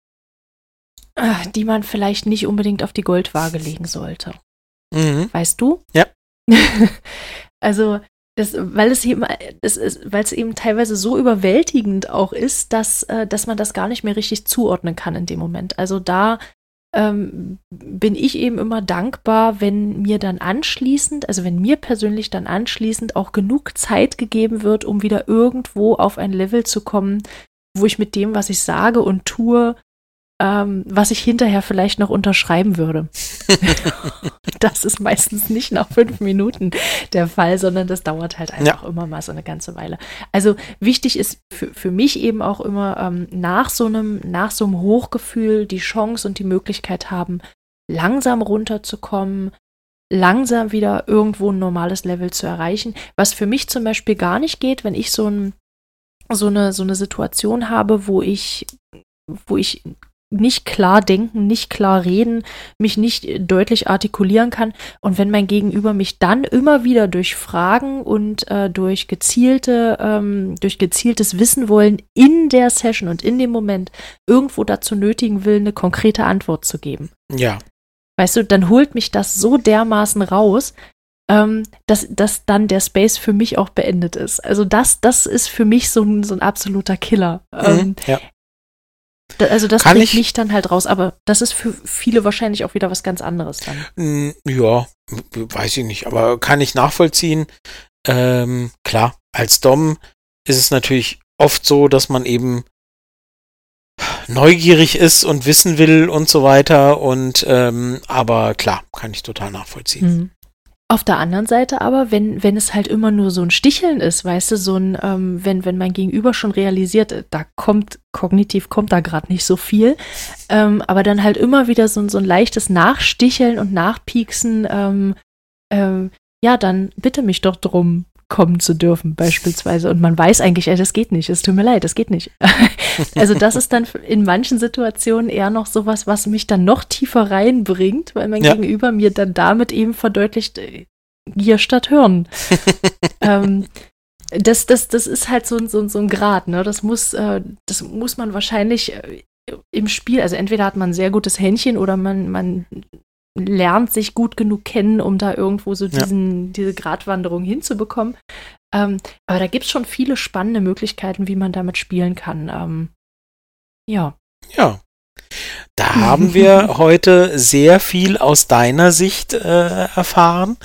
äh, die man vielleicht nicht unbedingt auf die Goldwaage legen sollte. Mhm. Weißt du? Ja. also das, weil es eben, weil es eben teilweise so überwältigend auch ist, dass, äh, dass man das gar nicht mehr richtig zuordnen kann in dem Moment. Also da ähm, bin ich eben immer dankbar, wenn mir dann anschließend, also wenn mir persönlich dann anschließend auch genug Zeit gegeben wird, um wieder irgendwo auf ein Level zu kommen, wo ich mit dem, was ich sage und tue, ähm, was ich hinterher vielleicht noch unterschreiben würde. das ist meistens nicht nach fünf Minuten der Fall, sondern das dauert halt einfach ja. immer mal so eine ganze Weile. Also wichtig ist für, für mich eben auch immer ähm, nach so einem, nach so einem Hochgefühl die Chance und die Möglichkeit haben, langsam runterzukommen, langsam wieder irgendwo ein normales Level zu erreichen. Was für mich zum Beispiel gar nicht geht, wenn ich so ein so eine, so eine Situation habe, wo ich, wo ich nicht klar denken, nicht klar reden, mich nicht deutlich artikulieren kann. Und wenn mein Gegenüber mich dann immer wieder durch Fragen und äh, durch gezielte, ähm, durch gezieltes Wissen wollen in der Session und in dem Moment irgendwo dazu nötigen will, eine konkrete Antwort zu geben. Ja. Weißt du, dann holt mich das so dermaßen raus, ähm, dass, dass dann der Space für mich auch beendet ist. Also das, das ist für mich so ein, so ein absoluter Killer. Mhm, ähm, ja. Also das kann ich mich dann halt raus, aber das ist für viele wahrscheinlich auch wieder was ganz anderes dann. Ja, weiß ich nicht, aber kann ich nachvollziehen. Ähm, klar, als Dom ist es natürlich oft so, dass man eben neugierig ist und wissen will und so weiter und ähm, aber klar, kann ich total nachvollziehen. Mhm. Auf der anderen Seite aber, wenn, wenn es halt immer nur so ein Sticheln ist, weißt du, so ein, ähm, wenn, wenn mein Gegenüber schon realisiert, äh, da kommt, kognitiv kommt da gerade nicht so viel, ähm, aber dann halt immer wieder so, so ein leichtes Nachsticheln und Nachpieksen, ähm, ähm, ja, dann bitte mich doch drum, kommen zu dürfen, beispielsweise. Und man weiß eigentlich, ey, das geht nicht, es tut mir leid, das geht nicht. also das ist dann in manchen Situationen eher noch sowas, was mich dann noch tiefer reinbringt, weil mein ja. Gegenüber mir dann damit eben verdeutlicht, äh, hier statt hören. ähm, das, das, das ist halt so, so, so ein Grad, ne? Das muss, äh, das muss man wahrscheinlich äh, im Spiel, also entweder hat man ein sehr gutes Händchen oder man, man lernt sich gut genug kennen, um da irgendwo so diesen, ja. diese Gratwanderung hinzubekommen. Ähm, aber da gibt es schon viele spannende Möglichkeiten, wie man damit spielen kann. Ähm, ja. Ja. Da haben wir heute sehr viel aus deiner Sicht äh, erfahren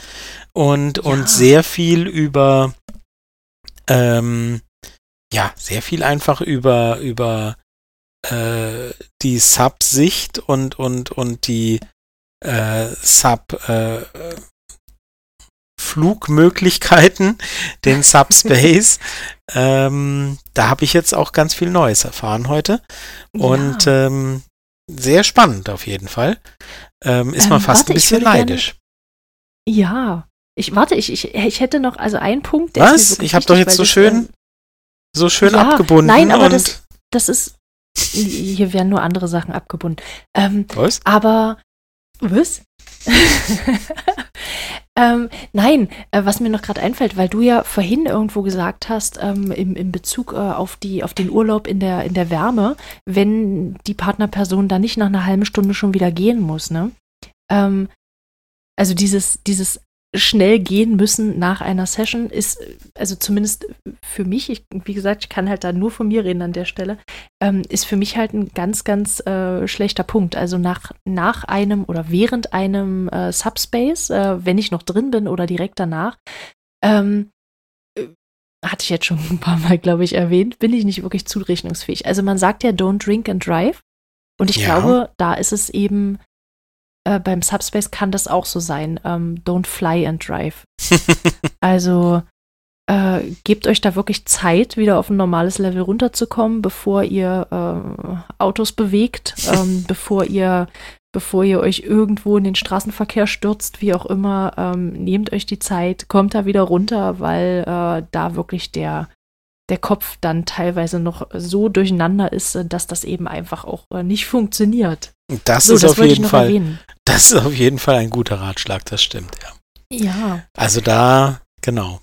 und, ja. und sehr viel über, ähm, ja, sehr viel einfach über, über äh, die Sub-Sicht und, und, und die äh, Sub äh, Flugmöglichkeiten, den Subspace. ähm, da habe ich jetzt auch ganz viel Neues erfahren heute. Und ja. ähm, sehr spannend auf jeden Fall. Ähm, ist ähm, man fast warte, ein bisschen neidisch. Gerne, ja. Ich warte, ich, ich, ich hätte noch also einen Punkt. Was? ich habe doch jetzt so schön, so schön ja, abgebunden. Nein, aber das, das ist. Hier werden nur andere Sachen abgebunden. Ähm, Was? Aber was? ähm, nein, äh, was mir noch gerade einfällt, weil du ja vorhin irgendwo gesagt hast, ähm, im, im Bezug äh, auf, die, auf den Urlaub in der, in der Wärme, wenn die Partnerperson da nicht nach einer halben Stunde schon wieder gehen muss, ne? Ähm, also dieses, dieses schnell gehen müssen nach einer Session ist, also zumindest für mich, ich, wie gesagt, ich kann halt da nur von mir reden an der Stelle, ähm, ist für mich halt ein ganz, ganz äh, schlechter Punkt. Also nach, nach einem oder während einem äh, Subspace, äh, wenn ich noch drin bin oder direkt danach, ähm, äh, hatte ich jetzt schon ein paar Mal, glaube ich, erwähnt, bin ich nicht wirklich zurechnungsfähig. Also man sagt ja, don't drink and drive. Und ich ja. glaube, da ist es eben äh, beim Subspace kann das auch so sein. Ähm, don't fly and drive. also äh, gebt euch da wirklich Zeit, wieder auf ein normales Level runterzukommen, bevor ihr äh, Autos bewegt, ähm, bevor ihr bevor ihr euch irgendwo in den Straßenverkehr stürzt, wie auch immer, ähm, nehmt euch die Zeit, kommt da wieder runter, weil äh, da wirklich der, der Kopf dann teilweise noch so durcheinander ist, dass das eben einfach auch äh, nicht funktioniert. Das so, ist das auf jeden Fall. Erwähnen. Das ist auf jeden Fall ein guter Ratschlag, das stimmt, ja. Ja. Also da, genau.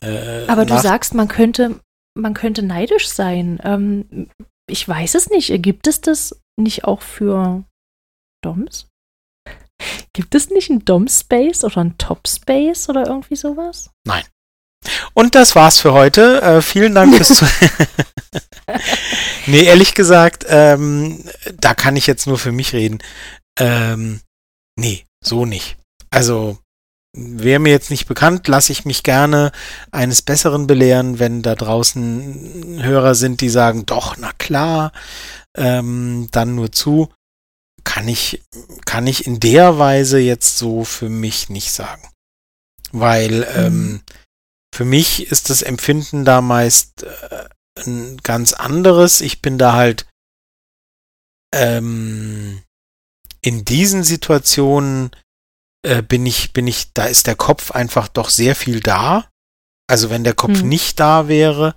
Äh, Aber du sagst, man könnte, man könnte neidisch sein. Ähm, ich weiß es nicht. Gibt es das nicht auch für Doms? Gibt es nicht einen Dom-Space oder einen Top-Space oder irgendwie sowas? Nein. Und das war's für heute. Äh, vielen Dank fürs Zuhören. nee, ehrlich gesagt, ähm, da kann ich jetzt nur für mich reden. Ähm, nee, so nicht. Also, wäre mir jetzt nicht bekannt, lasse ich mich gerne eines Besseren belehren, wenn da draußen Hörer sind, die sagen, doch, na klar, ähm, dann nur zu. Kann ich, kann ich in der Weise jetzt so für mich nicht sagen. Weil mhm. Für mich ist das Empfinden da meist äh, ein ganz anderes. Ich bin da halt ähm, in diesen Situationen äh, bin ich, bin ich, da ist der Kopf einfach doch sehr viel da. Also wenn der Kopf hm. nicht da wäre,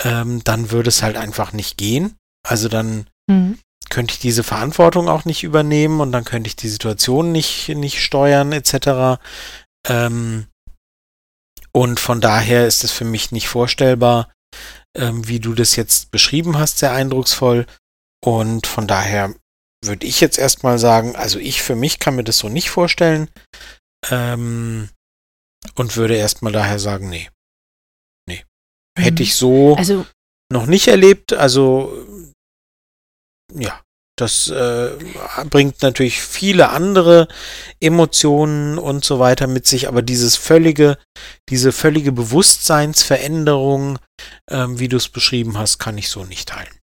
ähm, dann würde es halt einfach nicht gehen. Also dann hm. könnte ich diese Verantwortung auch nicht übernehmen und dann könnte ich die Situation nicht, nicht steuern, etc. Ähm, und von daher ist es für mich nicht vorstellbar, ähm, wie du das jetzt beschrieben hast, sehr eindrucksvoll. Und von daher würde ich jetzt erstmal sagen, also ich für mich kann mir das so nicht vorstellen. Ähm, und würde erstmal daher sagen, nee. Nee. Mhm. Hätte ich so also, noch nicht erlebt. Also ja, das äh, bringt natürlich viele andere Emotionen und so weiter mit sich, aber dieses völlige, diese völlige Bewusstseinsveränderung, äh, wie du es beschrieben hast, kann ich so nicht teilen.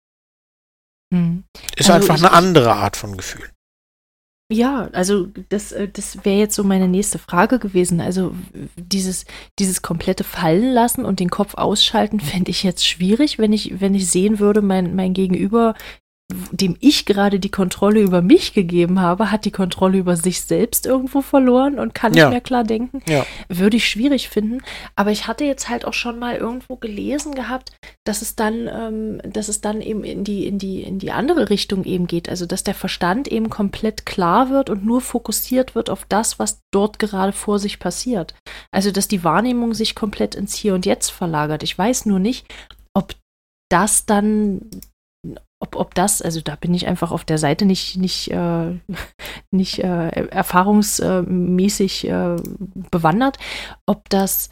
Hm. Ist also einfach ich, eine andere Art von Gefühl. Ja, also das, äh, das wäre jetzt so meine nächste Frage gewesen. Also dieses, dieses komplette Fallen lassen und den Kopf ausschalten, fände ich jetzt schwierig, wenn ich, wenn ich sehen würde, mein, mein Gegenüber dem ich gerade die Kontrolle über mich gegeben habe, hat die Kontrolle über sich selbst irgendwo verloren und kann ja. nicht mehr klar denken. Ja. Würde ich schwierig finden. Aber ich hatte jetzt halt auch schon mal irgendwo gelesen gehabt, dass es dann, ähm, dass es dann eben in die, in die, in die andere Richtung eben geht. Also dass der Verstand eben komplett klar wird und nur fokussiert wird auf das, was dort gerade vor sich passiert. Also dass die Wahrnehmung sich komplett ins Hier und Jetzt verlagert. Ich weiß nur nicht, ob das dann ob, ob das, also da bin ich einfach auf der Seite nicht, nicht, äh, nicht äh, erfahrungsmäßig äh, bewandert, ob das,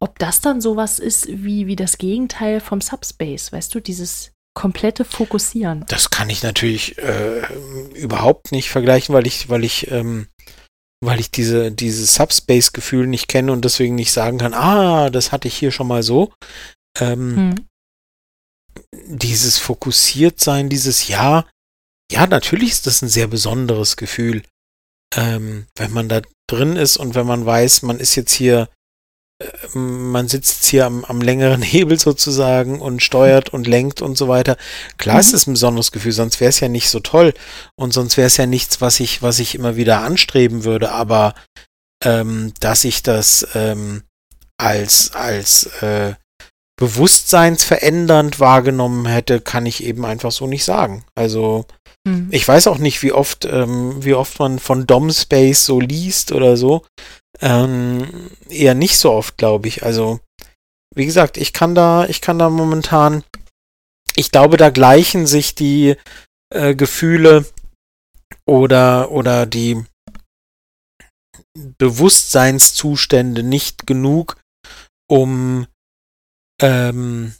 ob das dann sowas ist wie, wie das Gegenteil vom Subspace, weißt du, dieses komplette Fokussieren. Das kann ich natürlich äh, überhaupt nicht vergleichen, weil ich, weil ich, ähm, weil ich diese, dieses Subspace-Gefühl nicht kenne und deswegen nicht sagen kann, ah, das hatte ich hier schon mal so. Ähm, hm dieses Fokussiertsein, dieses Ja, ja, natürlich ist das ein sehr besonderes Gefühl, ähm, wenn man da drin ist und wenn man weiß, man ist jetzt hier, äh, man sitzt jetzt hier am, am, längeren Hebel sozusagen und steuert und lenkt und so weiter. Klar mhm. ist es ein besonderes Gefühl, sonst wäre es ja nicht so toll und sonst wäre es ja nichts, was ich, was ich immer wieder anstreben würde, aber ähm, dass ich das ähm, als, als äh, bewusstseinsverändernd wahrgenommen hätte, kann ich eben einfach so nicht sagen. Also hm. ich weiß auch nicht, wie oft, ähm, wie oft man von Dom Space so liest oder so. Ähm, eher nicht so oft, glaube ich. Also wie gesagt, ich kann da, ich kann da momentan, ich glaube, da gleichen sich die äh, Gefühle oder oder die Bewusstseinszustände nicht genug, um ähm,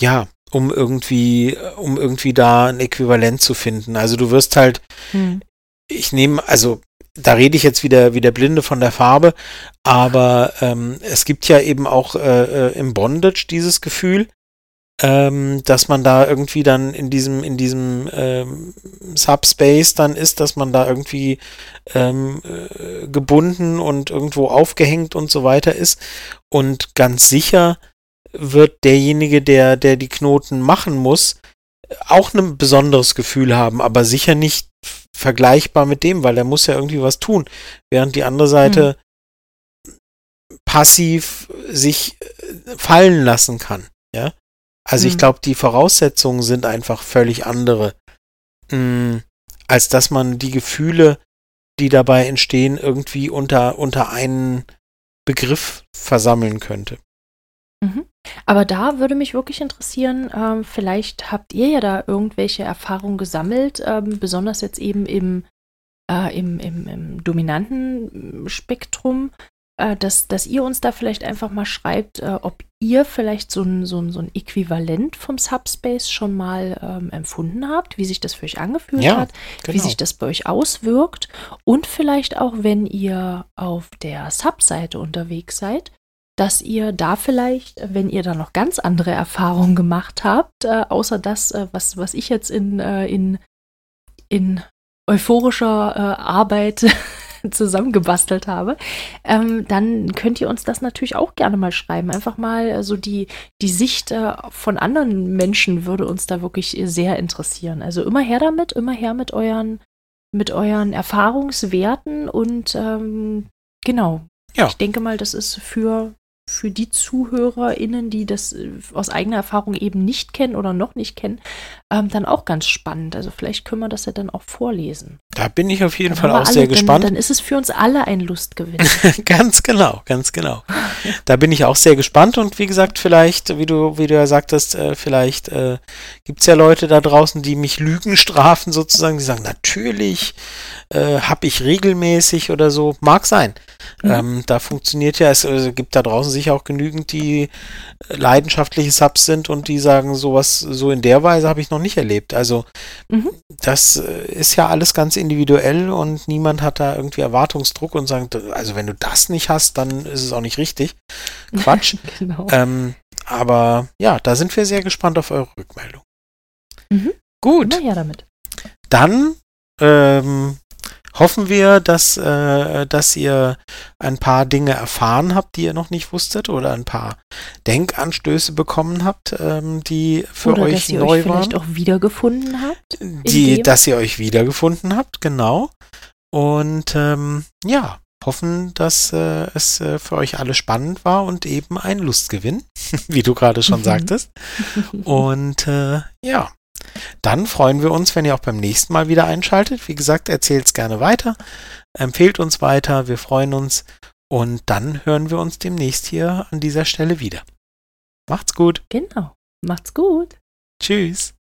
ja, um irgendwie, um irgendwie da ein Äquivalent zu finden. Also du wirst halt, hm. ich nehme, also da rede ich jetzt wieder wie der Blinde von der Farbe, aber ähm, es gibt ja eben auch äh, äh, im Bondage dieses Gefühl, ähm, dass man da irgendwie dann in diesem, in diesem ähm, Subspace dann ist, dass man da irgendwie ähm, äh, gebunden und irgendwo aufgehängt und so weiter ist. Und ganz sicher wird derjenige, der, der die Knoten machen muss, auch ein besonderes Gefühl haben, aber sicher nicht vergleichbar mit dem, weil er muss ja irgendwie was tun, während die andere Seite hm. passiv sich äh, fallen lassen kann, ja. Also hm. ich glaube, die Voraussetzungen sind einfach völlig andere, mh, hm, als dass man die Gefühle, die dabei entstehen, irgendwie unter, unter einen Begriff versammeln könnte. Mhm. Aber da würde mich wirklich interessieren, ähm, vielleicht habt ihr ja da irgendwelche Erfahrungen gesammelt, ähm, besonders jetzt eben im, äh, im, im, im dominanten Spektrum, äh, dass, dass ihr uns da vielleicht einfach mal schreibt, äh, ob ihr vielleicht so ein, so, ein, so ein Äquivalent vom Subspace schon mal ähm, empfunden habt, wie sich das für euch angefühlt ja, hat, genau. wie sich das bei euch auswirkt und vielleicht auch, wenn ihr auf der Subseite unterwegs seid, dass ihr da vielleicht, wenn ihr da noch ganz andere Erfahrungen gemacht habt, äh, außer das, äh, was, was ich jetzt in, äh, in, in euphorischer äh, Arbeit zusammengebastelt habe, ähm, dann könnt ihr uns das natürlich auch gerne mal schreiben. Einfach mal so also die, die Sicht äh, von anderen Menschen würde uns da wirklich sehr interessieren. Also immer her damit, immer her mit euren, mit euren Erfahrungswerten und ähm, genau. Ja. Ich denke mal, das ist für für die ZuhörerInnen, die das äh, aus eigener Erfahrung eben nicht kennen oder noch nicht kennen, ähm, dann auch ganz spannend. Also vielleicht können wir das ja dann auch vorlesen. Da bin ich auf jeden dann Fall auch alle, sehr gespannt. Dann, dann, ist es für uns alle ein Lustgewinn. ganz genau, ganz genau. Da bin ich auch sehr gespannt und wie gesagt, vielleicht, wie du, wie du ja sagtest, äh, vielleicht äh, gibt es ja Leute da draußen, die mich Lügen strafen sozusagen, die sagen, natürlich äh, habe ich regelmäßig oder so. Mag sein. Mhm. Ähm, da funktioniert ja, es äh, gibt da draußen sicher auch genügend, die leidenschaftliche Subs sind und die sagen, sowas so in der Weise habe ich noch nicht erlebt. Also mhm. das äh, ist ja alles ganz individuell und niemand hat da irgendwie Erwartungsdruck und sagt, also wenn du das nicht hast, dann ist es auch nicht richtig. Quatsch. genau. ähm, aber ja, da sind wir sehr gespannt auf eure Rückmeldung. Mhm. Gut. Ja, damit. Dann ähm, hoffen wir, dass, äh, dass ihr ein paar Dinge erfahren habt, die ihr noch nicht wusstet oder ein paar Denkanstöße bekommen habt, ähm, die für oder euch dass ihr neu euch waren. Vielleicht auch wiedergefunden habt. Die, dass ihr euch wiedergefunden habt, genau. Und ähm, ja, hoffen, dass äh, es äh, für euch alle spannend war und eben ein Lustgewinn, wie du gerade schon mhm. sagtest. Und äh, ja, dann freuen wir uns, wenn ihr auch beim nächsten Mal wieder einschaltet. Wie gesagt, erzählt es gerne weiter, empfehlt uns weiter, wir freuen uns und dann hören wir uns demnächst hier an dieser Stelle wieder. Macht's gut. Genau. Macht's gut. Tschüss.